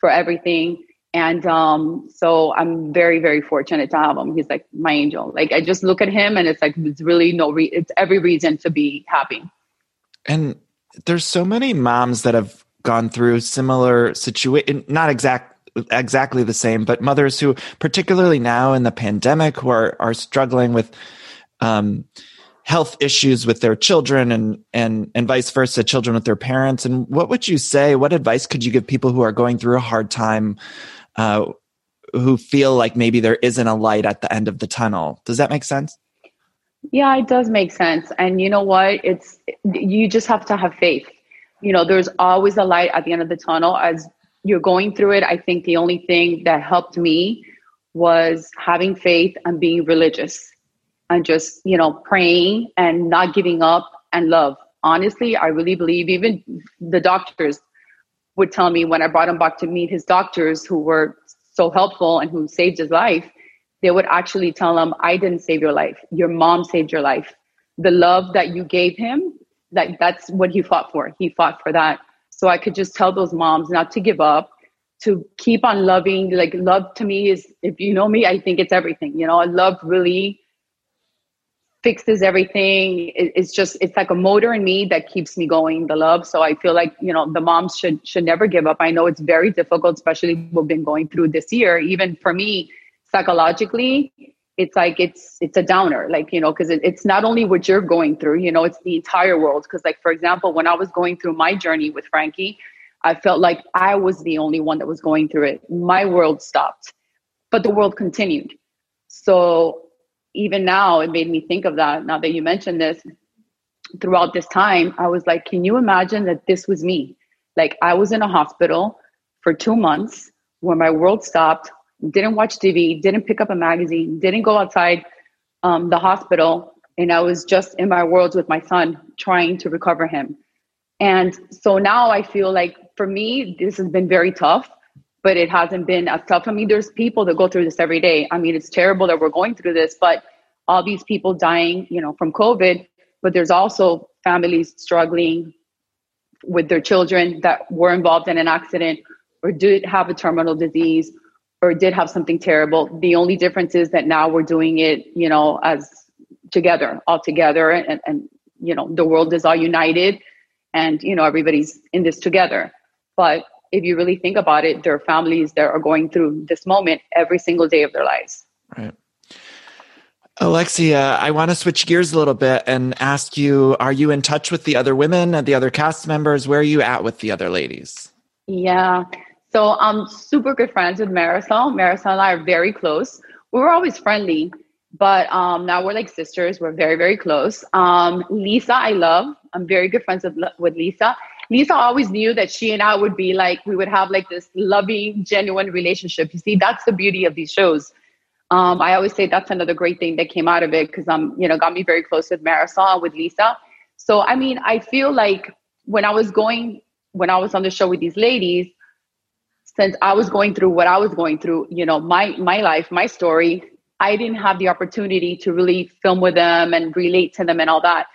for everything. And um, so I'm very, very fortunate to have him. He's like my angel. Like I just look at him and it's like, it's really no, re- it's every reason to be happy. And there's so many moms that have gone through similar situation, not exact exactly the same, but mothers who, particularly now in the pandemic, who are are struggling with um, health issues with their children and and and vice versa, children with their parents. And what would you say? What advice could you give people who are going through a hard time? Uh, who feel like maybe there isn't a light at the end of the tunnel. Does that make sense? Yeah, it does make sense. And you know what? It's you just have to have faith. You know, there's always a light at the end of the tunnel as you're going through it, I think the only thing that helped me was having faith and being religious and just, you know, praying and not giving up and love. Honestly, I really believe even the doctors would tell me when I brought him back to meet his doctors who were so helpful and who saved his life, they would actually tell him, I didn't save your life. Your mom saved your life. The love that you gave him, that that's what he fought for. He fought for that. So I could just tell those moms not to give up, to keep on loving. Like love to me is, if you know me, I think it's everything. You know, love really fixes everything. it's just it's like a motor in me that keeps me going. The love. So I feel like you know the moms should should never give up. I know it's very difficult, especially we've been going through this year. Even for me, psychologically, it's like it's it's a downer like you know because it, it's not only what you're going through you know it's the entire world because like for example when i was going through my journey with frankie i felt like i was the only one that was going through it my world stopped but the world continued so even now it made me think of that now that you mentioned this throughout this time i was like can you imagine that this was me like i was in a hospital for two months where my world stopped didn't watch TV, didn't pick up a magazine, didn't go outside um, the hospital. And I was just in my world with my son trying to recover him. And so now I feel like for me, this has been very tough, but it hasn't been as tough. I mean, there's people that go through this every day. I mean, it's terrible that we're going through this, but all these people dying, you know, from COVID, but there's also families struggling with their children that were involved in an accident or did have a terminal disease or did have something terrible. The only difference is that now we're doing it, you know, as together, all together, and, and you know, the world is all united, and you know, everybody's in this together. But if you really think about it, there are families that are going through this moment every single day of their lives. Right. Alexia, I want to switch gears a little bit and ask you Are you in touch with the other women and the other cast members? Where are you at with the other ladies? Yeah. So I'm super good friends with Marysol. Marysol and I are very close. We were always friendly, but um, now we're like sisters. We're very, very close. Um, Lisa, I love. I'm very good friends with, with Lisa. Lisa always knew that she and I would be like, we would have like this loving, genuine relationship. You see, that's the beauty of these shows um, I always say that's another great thing that came out of it because I'm, you know, got me very close with Marysol and with Lisa. So I mean, I feel like when I was going, when I was on the show with these ladies, since I was going through what I was going through, you know, my my life, my story, I didn't have the opportunity to really film with them and relate to them and all that.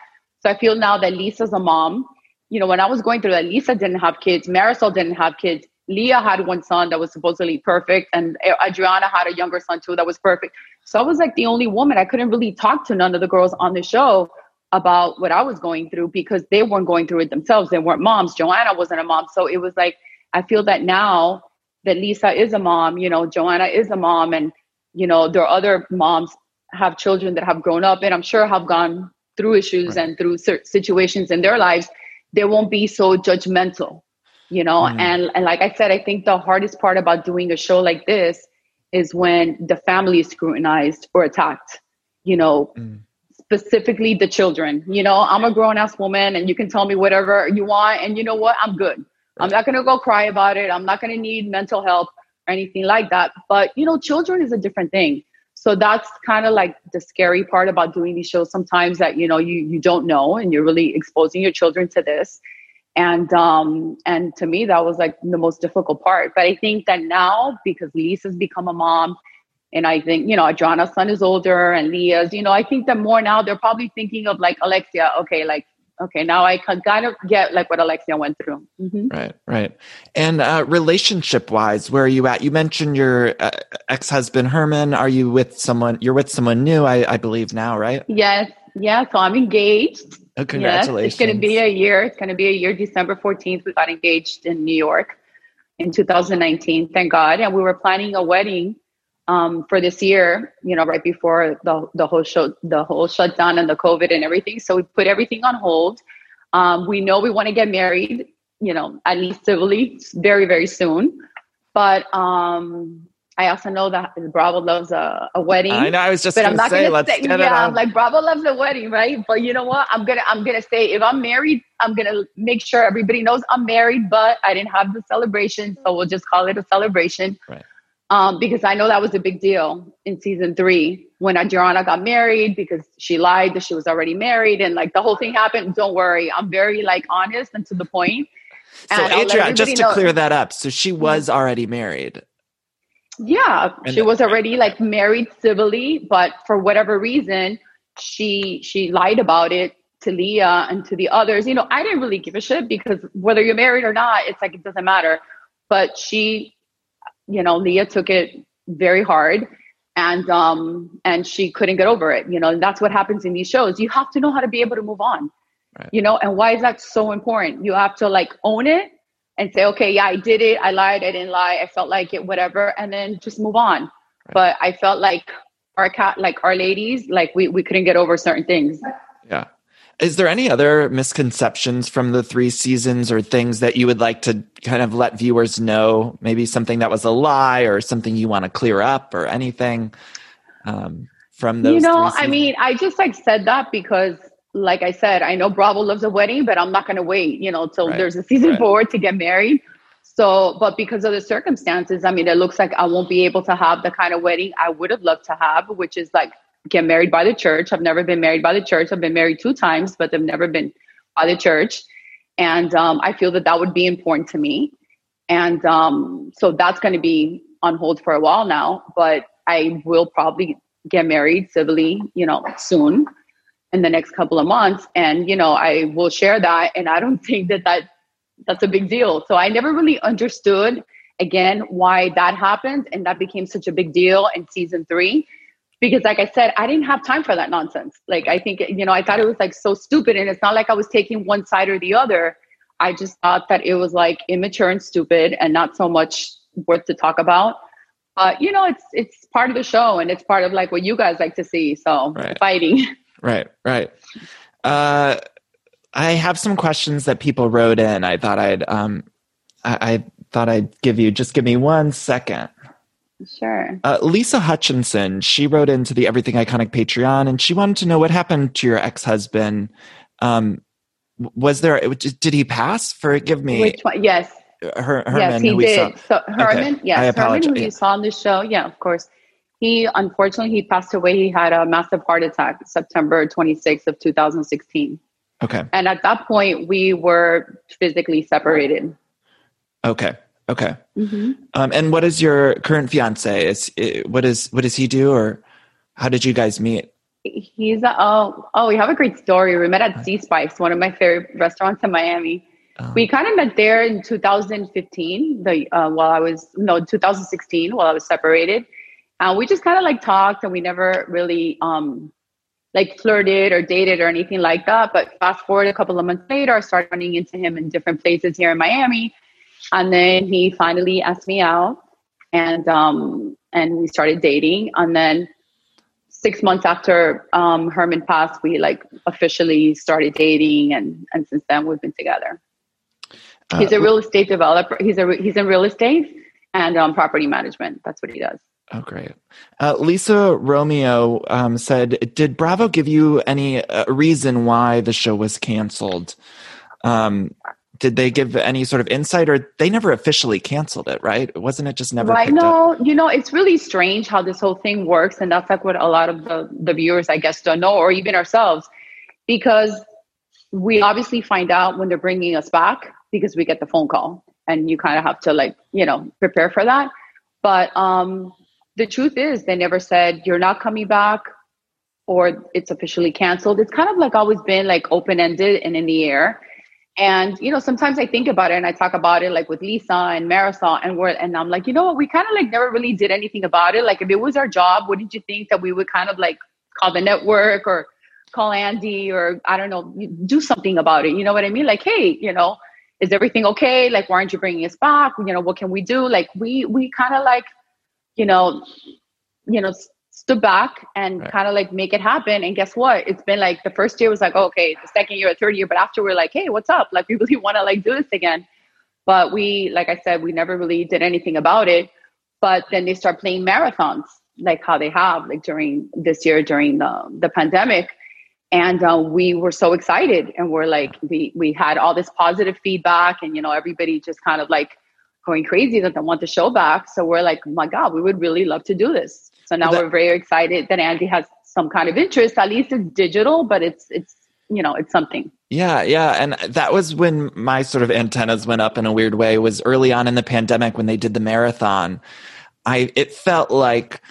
So I feel now that Lisa's a mom. You know, when I was going through that, Lisa didn't have kids, Marysol didn't have kids. Lea had one son that was supposedly perfect, and Adriana had a younger son too that was perfect. So I was like the only woman. I couldn't really talk to none of the girls on the show about what I was going through because they weren't going through it themselves. They weren't moms. Joanna wasn't a mom. So it was like, I feel that now that Lisa is a mom, you know, Joanna is a mom, and, you know, there are other moms have children that have grown up and I'm sure have gone through issues right. and through certain situations in their lives. They won't be so judgmental you know? Mm. and, and like i said i think the hardest part about doing a show like this is when the family is scrutinized or attacked you know? Mm. specifically the children you know? I'm a grown-ass woman and you can tell me whatever you want and you know what? I'm good. I'm not going to go cry about it. I'm not going to need mental help or anything like that. But you know children is a different thing so that's kind of like the scary part about doing these shows sometimes that you know you you don't know and you're really exposing your children to this. And um and to me that was like the most difficult part. But i think that now because lisa's become a mom and i think you know adriana's son is older and lea's you know i think that more now they're probably thinking of like alexia. Okay like okay now i can kind of get like what alexia went through mm-hmm. right right and uh relationship wise where are you at you mentioned your uh, ex-husband herman are you with someone you're with someone new i, I believe now right yes yeah so i'm engaged Oh, congratulations. Yes, it's going to be a year. It's going to be a year. December 14th, we got engaged in New York in 2019. Thank God. And we were planning a wedding um, for this year, you know, right before the, the whole show, the whole shutdown and the COVID and everything. So we put everything on hold. Um, we know we want to get married, you know, at least civilly very, very soon. But um, I also know that Bravo loves a, a wedding. I know. I was just but I'm not say, gonna say, yeah. I'm like Bravo loves a wedding, right? But you know what? I'm gonna I'm gonna say if I'm married, I'm gonna make sure everybody knows I'm married, but I didn't have the celebration, so we'll just call it a celebration. Right. Um, because I know that was a big deal in season three when Adriana got married because she lied that she was already married and like the whole thing happened. Don't worry, I'm very like honest and to the point. So, Adriana, just to know. clear that up, so she was already married. Yeah, and she was already like married civilly, but for whatever reason, she she lied about it to Lea and to the others. You know, I didn't really give a shit because whether you're married or not, it's like it doesn't matter. But she, you know, Lea took it very hard and um and she couldn't get over it. You know, and that's what happens in these shows. You have to know how to be able to move on. Right. You know, and why is that so important? You have to like own it and say, okay, yeah, I did it. I lied. I didn't lie. I felt like it, whatever. And then just move on. Right. But I felt like our cat, like our ladies, like we, we couldn't get over certain things. Yeah. Is there any other misconceptions from the three seasons or things that you would like to kind of let viewers know? Maybe something that was a lie or something you want to clear up or anything um, from those? You know, I mean, I just like said that because like I said, I know Bravo loves a wedding, but I'm not going to wait, you know, till right. there's a season right. four to get married. So, but because of the circumstances, I mean, it looks like I won't be able to have the kind of wedding I would have loved to have, which is like get married by the church. I've never been married by the church. I've been married two times, but I've never been by the church. And um, I feel that that would be important to me. And um, so that's going to be on hold for a while now, but I will probably get married civilly, you know, soon in the next couple of months and you know i will share that and i don't [laughs] think that that that's a big deal so i never really understood again why that happened and that became such a big deal in season three because like i said i didn't have time for that nonsense like i think you know i thought it was like so stupid and it's not like i was taking one side or the other i just thought that it was like immature and stupid and not so much worth to talk about uh, you know it's it's part of the show and it's part of like what you guys like to see so Right. fighting [laughs] Right, right. Uh, I have some questions that people wrote in. I thought I'd um, I, I thought I'd give you just give me one second. Sure Uh, Lisa Hutchinson, she wrote into the Everything Iconic Patreon, and she wanted to know what happened to your ex-husband. Um, was there? Did he pass? Forgive me, which one yes Her, Herman. yes, he did. saw. So Herman, I yes, Herman, apologize. who you saw on the show, yeah, of course. He unfortunately he passed away. He had a massive heart attack September 26th of 2016, Okay, and at that point we were physically separated. okay, okay. Mm-hmm. Um, and what is your current fiance? Is i- what is what does he do, or how did you guys meet? He's a, oh oh we have a great story. We met at Sea Spice, one of my favorite restaurants in Miami. Um, We kind of met there in 2015, the uh, while I was no 2016 while I was separated, and we just kind of like talked, and we never really um like flirted or dated or anything like that. But fast forward a couple of months later, I started running into him in different places here in Miami, and then he finally asked me out, and um and we started dating, and then six months after um, Herman passed, we like officially started dating, and and since then we've been together. He's uh, a real estate developer. He's a he's in real estate and um, property management. That's what he does. Oh, great. Uh, Lisa Romeo um, said, "Did Bravo give you any uh, reason why the show was canceled? Um, did they give any sort of insight, or they never officially canceled it? Right? Wasn't it just never right? picked up? No, you know, it's really strange how this whole thing works, and that's like what a lot of the the viewers, I guess, don't know, or even ourselves, because we obviously find out when they're bringing us back because we get the phone call, and you kind of have to like you know prepare for that. But um, the truth is, they never said you're not coming back or it's officially canceled. It's kind of like always been like open ended and in the air. And you know, sometimes I think about it and I talk about it like with Lisa and Marysol, and we're and I'm like, you know what, we kind of like never really did anything about it. Like if it was our job, wouldn't you think that we would kind of like call the network or call Andy or I don't know, do something about it? You know what I mean? Like, hey, you know, is everything okay? Like, why aren't you bringing us back? You know, what can we do? Like, we we kind of like, you know, you know, stood back and Right. kind of like make it happen. And guess what? It's been like the first year was like, oh, okay, the second year, third year, but after we're like, hey, what's up? Like, [laughs] we really want to like do this again. But we, like I said, we never really did anything about it. But then they start playing marathons, like how they have like during this year during the the pandemic. And uh, we were so excited, and we're like, we we had all this positive feedback, and you know, everybody just kind of like going crazy that they want the show back. So we're like, oh my God, we would really love to do this. So now That- we're very excited that Andy has some kind of interest. At least it's digital, but it's it's you know it's something. Yeah, yeah, and that was when my sort of antennas went up in a weird way. Was early on in the pandemic when they did the marathon. I it felt like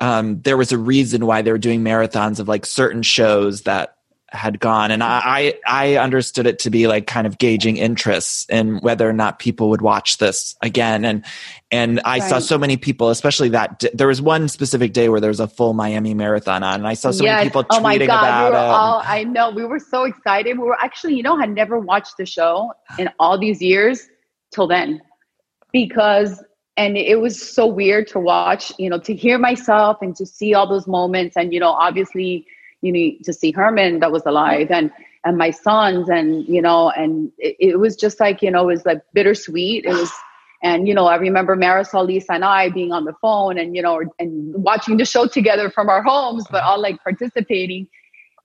um, there was a reason why they were doing marathons of like certain shows that had gone, and I I understood it to be like kind of gauging interests in whether or not people would watch this again, and and I saw so many people, especially that d- there was one specific day where there was a full Miami marathon on, and I saw so many people tweeting oh my God, about we it. all I know we were so excited. We were actually, you know, had never watched the show in all these years till then, because and it was so weird to watch, you know, to hear myself and to see all those moments, and you know, obviously, you need to see Herman that was alive and and my sons and you know and it, it was just like you know it was like bittersweet. It was and you know i remember marysol lisa and i being on the phone and you know and watching the show together from our homes but all like participating.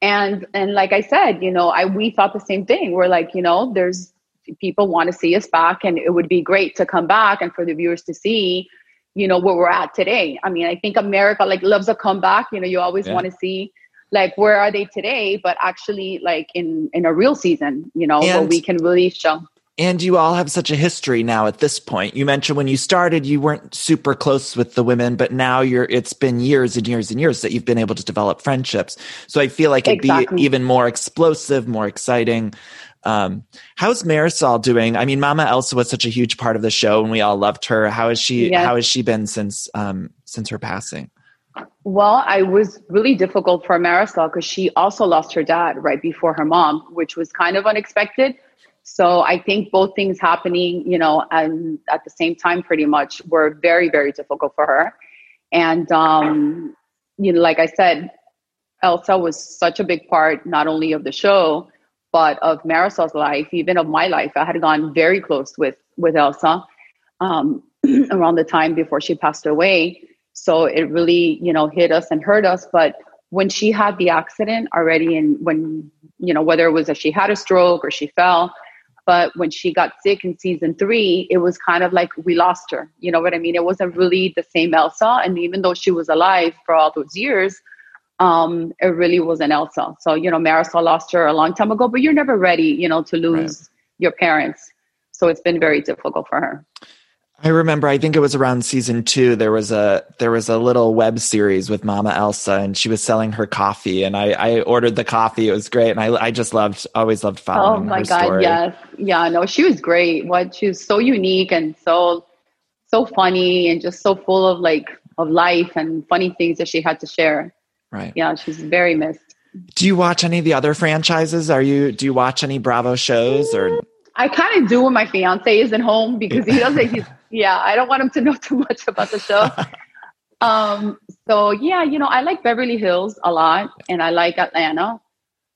And and like i said you know i we thought the same thing. We're like you know there's people want to see us back and it would be great to come back and for the viewers to see you know where we're at today. I mean i think america like loves a comeback you know you always Yeah. want to see like where are they today but actually like in in a real season you know where And- we can really show And you all have such a history now at this point. You mentioned when you started, you weren't super close with the women, but now you're, it's been years and years and years that you've been able to develop friendships. So I feel like it'd Exactly. be even more explosive, more exciting. Um, how's Marysol doing? I mean, Mama Elsa was such a huge part of the show, and we all loved her. How has she? Yes. How has she been since um, since her passing? Well, I was really difficult for Marysol because she also lost her dad right before her mom, which was kind of unexpected. So I think both things happening, you know, and at the same time, pretty much, were very, very difficult for her. And um, you know, like I said, Elsa was such a big part not only of the show but of Marysol's life, even of my life. I had gone very close with with Elsa um, [clears throat] around the time before she passed away. So it really, you know, hit us and hurt us. But when she had the accident already, and when you know whether it was that she had a stroke or she fell, but when she got sick in season three, it was kind of like we lost her. You know what I mean? It wasn't really the same Elsa. And even though she was alive for all those years, um, it really wasn't Elsa. So, you know, Marysol lost her a long time ago, but you're never ready, you know, to lose Right. your parents. So it's been very difficult for her. I remember. I think it was around season two. There was a there was a little web series with Mama Elsa, and she was selling her coffee. And I, I ordered the coffee. It was great, and I I just loved always loved oh following Oh my God. story. Yes. Yeah. No, she was great. What she was so unique and so, so funny and just so full of like, of life and funny things that she had to share. Right. Yeah. She's very missed. Do you watch any of the other franchises? Are you do you watch any Bravo shows or I kind of do when my fiance isn't home because he doesn't. He's yeah. I don't want him to know [laughs] too much about the show. [laughs] um. So yeah, you know, I like Beverly Hills a lot, and I like Atlanta.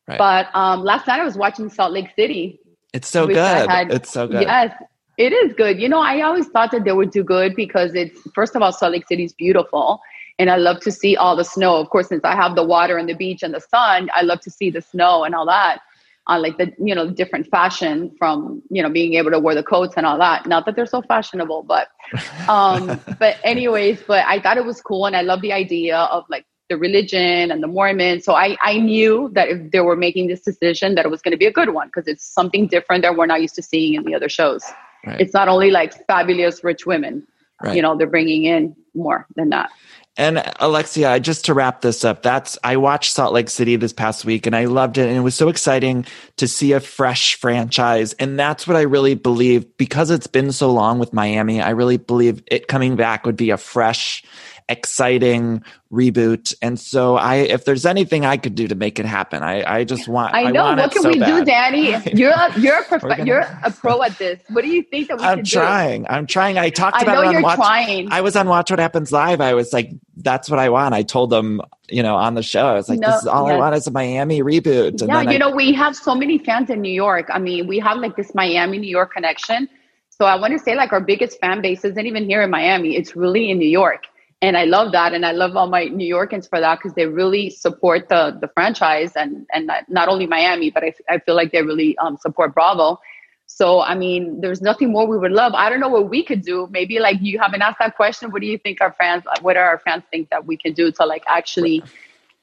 Right. But um, last night I was watching Salt Lake City. it's so good. Had- it's so good. Yes, it is good. You know, I always thought that they would do good because it's first of all, Salt Lake City is beautiful, and I love to see all the snow. Of course, since I have the water and the beach and the sun, I love to see the snow and all that. On like the you know different fashion from you know being able to wear the coats and all that. Not that they're so fashionable, but [laughs] um, but anyways, but I thought it was cool, and I love the idea of like the religion and the Mormons. So I I knew that if they were making this decision, that it was going to be a good one because it's something different that we're not used to seeing in the other shows. Right. It's not only like fabulous rich women. Right. You know, they're bringing in more than that. And Alexia, just to wrap this up, that's I watched Salt Lake City this past week and I loved it and it was so exciting to see a fresh franchise. And that's what I really believe because it's been so long with Miami, I really believe it coming back would be a fresh exciting reboot. And so I if there's anything I could do to make it happen, I I just want I know. want what it can so we do. Danny? [laughs] You're a, you're a prof- gonna- you're a pro at this. What do you think that we I'm trying. I'm trying. I talked I about know it on you're Watch. trying. I was on Watch What Happens Live. I was like, "That's what I want." I told them, you know, on the show, I was like, No, "This is all I want is a Miami reboot." And Yeah, you I, know, we have so many fans in New York. I mean, we have like this Miami New York connection. So I want to say like our biggest fan base isn't even here in Miami. It's really in New York. And I love that. And I love all my New Yorkers for that because they really support the the franchise and and not- not only Miami, but I, I feel like they really um, support Bravo. So I mean, there's nothing more we would love. I don't know what we could do. Maybe like you haven't asked that question. What do you think our fans? What are our fans think that we can do to like actually,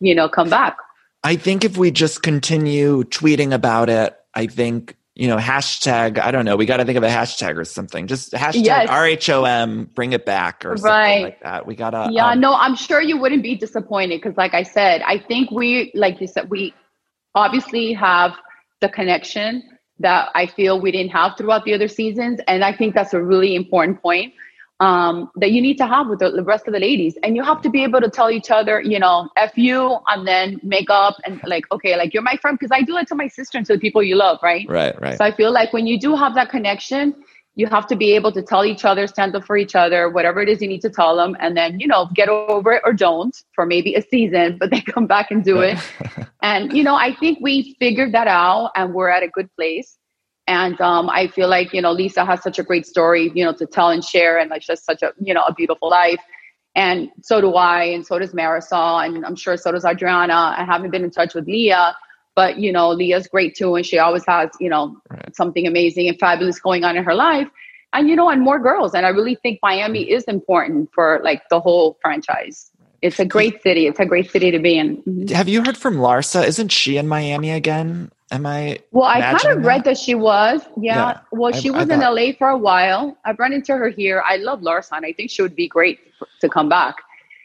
you know, come back? I think if we just continue tweeting about it, I think you know, hashtag. I don't know. We got to think of a hashtag or something. Just hashtag Yes. RHOM. Bring it back or something Right. like that. We gotta. Yeah, um, no, I'm sure you wouldn't be disappointed because, like I said, I think we, like you said, we obviously have the connection that I feel we didn't have throughout the other seasons, and I think that's a really important point um, that you need to have with the, the rest of the ladies, and you have to be able to tell each other, you know, f you, and then make up and like, okay, like you're my friend because I do it to my sister and to the people you love, right? Right. Right. So I feel like when you do have that connection, you have to be able to tell each other, stand up for each other, whatever it is you need to tell them, and then, you know, get over it or don't for maybe a season, but then come back and do it. [laughs] and, you know, I think we figured that out and we're at a good place. And um, I feel like, you know, Lisa has such a great story, you know, to tell and share and like just such a, you know, a beautiful life. And so do I, and so does Marysol, and I'm sure so does Adriana. I haven't been in touch with Lea, but you know, Lea's great too, and she always has, you know, Right. something amazing and fabulous going on in her life. And you know, and more girls. And I really think Miami is important for like the whole franchise. It's a great city. It's a great city to be in. Mhm. Have you heard from Larsa? Isn't she in Miami again? Am I? Well, I kind of read that she was. Yeah. Yeah. Well, she I was in thought- LA for a while. I've run into her here. I love Larsa. I think she would be great to come back.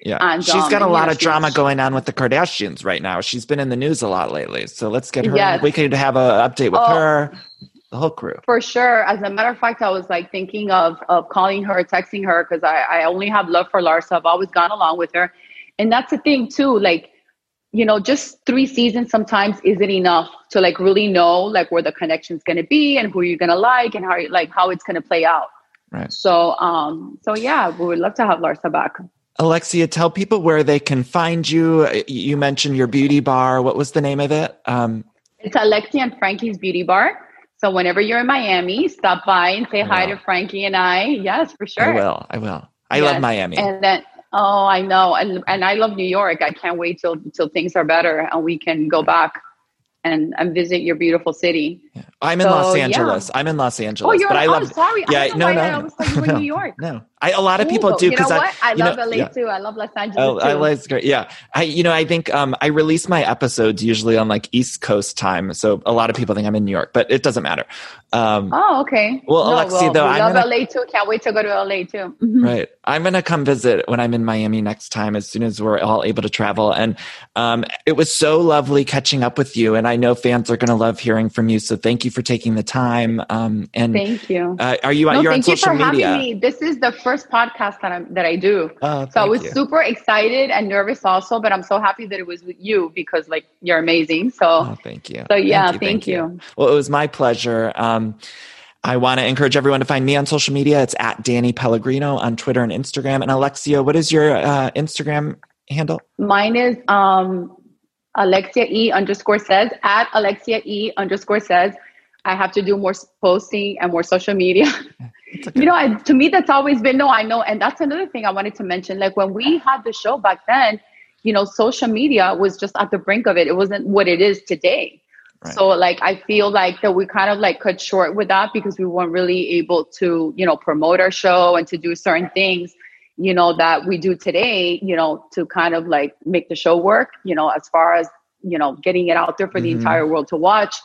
Yeah, And, she's um, got a lot yeah, of drama going on with the Kardashians right now. She's been in the news a lot lately, so let's get her. Yes. We could have a update with Oh, her. the whole crew. For sure. As a matter of fact, I was like thinking of of calling her, texting her, because I, I only have love for Larsa. I've always gone along with her. And that's the thing too, like, you know, just three seasons sometimes isn't enough to like really know like where the connection's gonna be and who you're gonna like and how like how it's gonna play out. Right. So um so yeah, we would love to have Larsa back. Alexia, tell people where they can find you. You mentioned your beauty bar. What was the name of it? Um, It's Alexia and Frankie's Beauty Bar. So whenever you're in Miami, stop by and say hi to Frankie and I. Yes, for sure. I will. I will. I Yes. love Miami. And then oh, I know, and and I love New York. I can't wait till till things are better and we can go back and and visit your beautiful city. I'm in So, Los yeah. Angeles. I'm in Los oh, Angeles. Oh, you're- but I oh, love. sorry. I Yeah, know no, why no, I always thought you were in [laughs] no, New York. No, I, a lot of people Ooh, do You know because what? I you love know, LA yeah. too. I love Los Angeles Oh, too. LA's great. Yeah. I, you know, I think, um, I release my episodes usually on like East Coast time. So a lot of people think I'm in New York, but it doesn't matter. Um, Oh, okay. Well, Alexi, though, we I'm love gonna- LA too. Can't wait to go to LA too. Mhm. Right. I'm going to come visit when I'm in Miami next time as soon as we're all able to travel. And um, it was so lovely catching up with you. And I know fans are going to love hearing from you. So thank you for taking the time. Um, and Thank you. uh, are you, no, you're on you social for media? having me. This is the first podcast that I'm that I do. Oh, so I was you. super excited and nervous also, but I'm so happy that it was with you because like you're amazing. So Oh, thank you. So, yeah, thank you. Well, it was my pleasure. Um, I want to encourage everyone to find me on social media. It's at Danny Pellegrino on Twitter and Instagram. And Alexia, what is your uh, Instagram handle? mine is um Alexia E underscore says at Alexia E underscore says. I have to do more posting and more social media. [laughs] You know, I, to me, that's always been no, I know. And that's another thing I wanted to mention. Like when we had the show back then, you know, social media was just at the brink of it. It wasn't what it is today. Right. So like I feel like that we kind of like cut short with that because we weren't really able to, you know, promote our show and to do certain things, you know, that we do today, you know, to kind of like make the show work, you know, as far as, you know, getting it out there for the Mhm. entire world to watch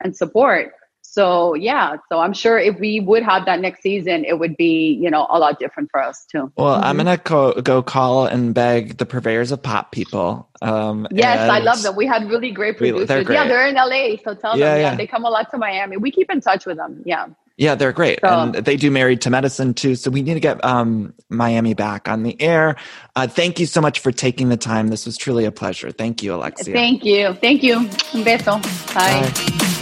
and support. So yeah, so I'm sure if we would have that next season, it would be, you know, a lot different for us too. Well, Mm-hmm. I'm going to co- go call and beg the purveyors of pop people. Um, Yes, I love them. We had really great We- producers. they're Yeah, they're in LA, so tell Yeah, them. Yeah, yeah. they come a lot to Miami. We keep in touch with them. Yeah. Yeah, they're great. So- and they do Married to Medicine too. So we need to get um, Miami back on the air. Uh, thank you so much for taking the time. This was truly a pleasure. Thank you, Alexia. Thank you. Thank you. Un beso. Bye. Bye.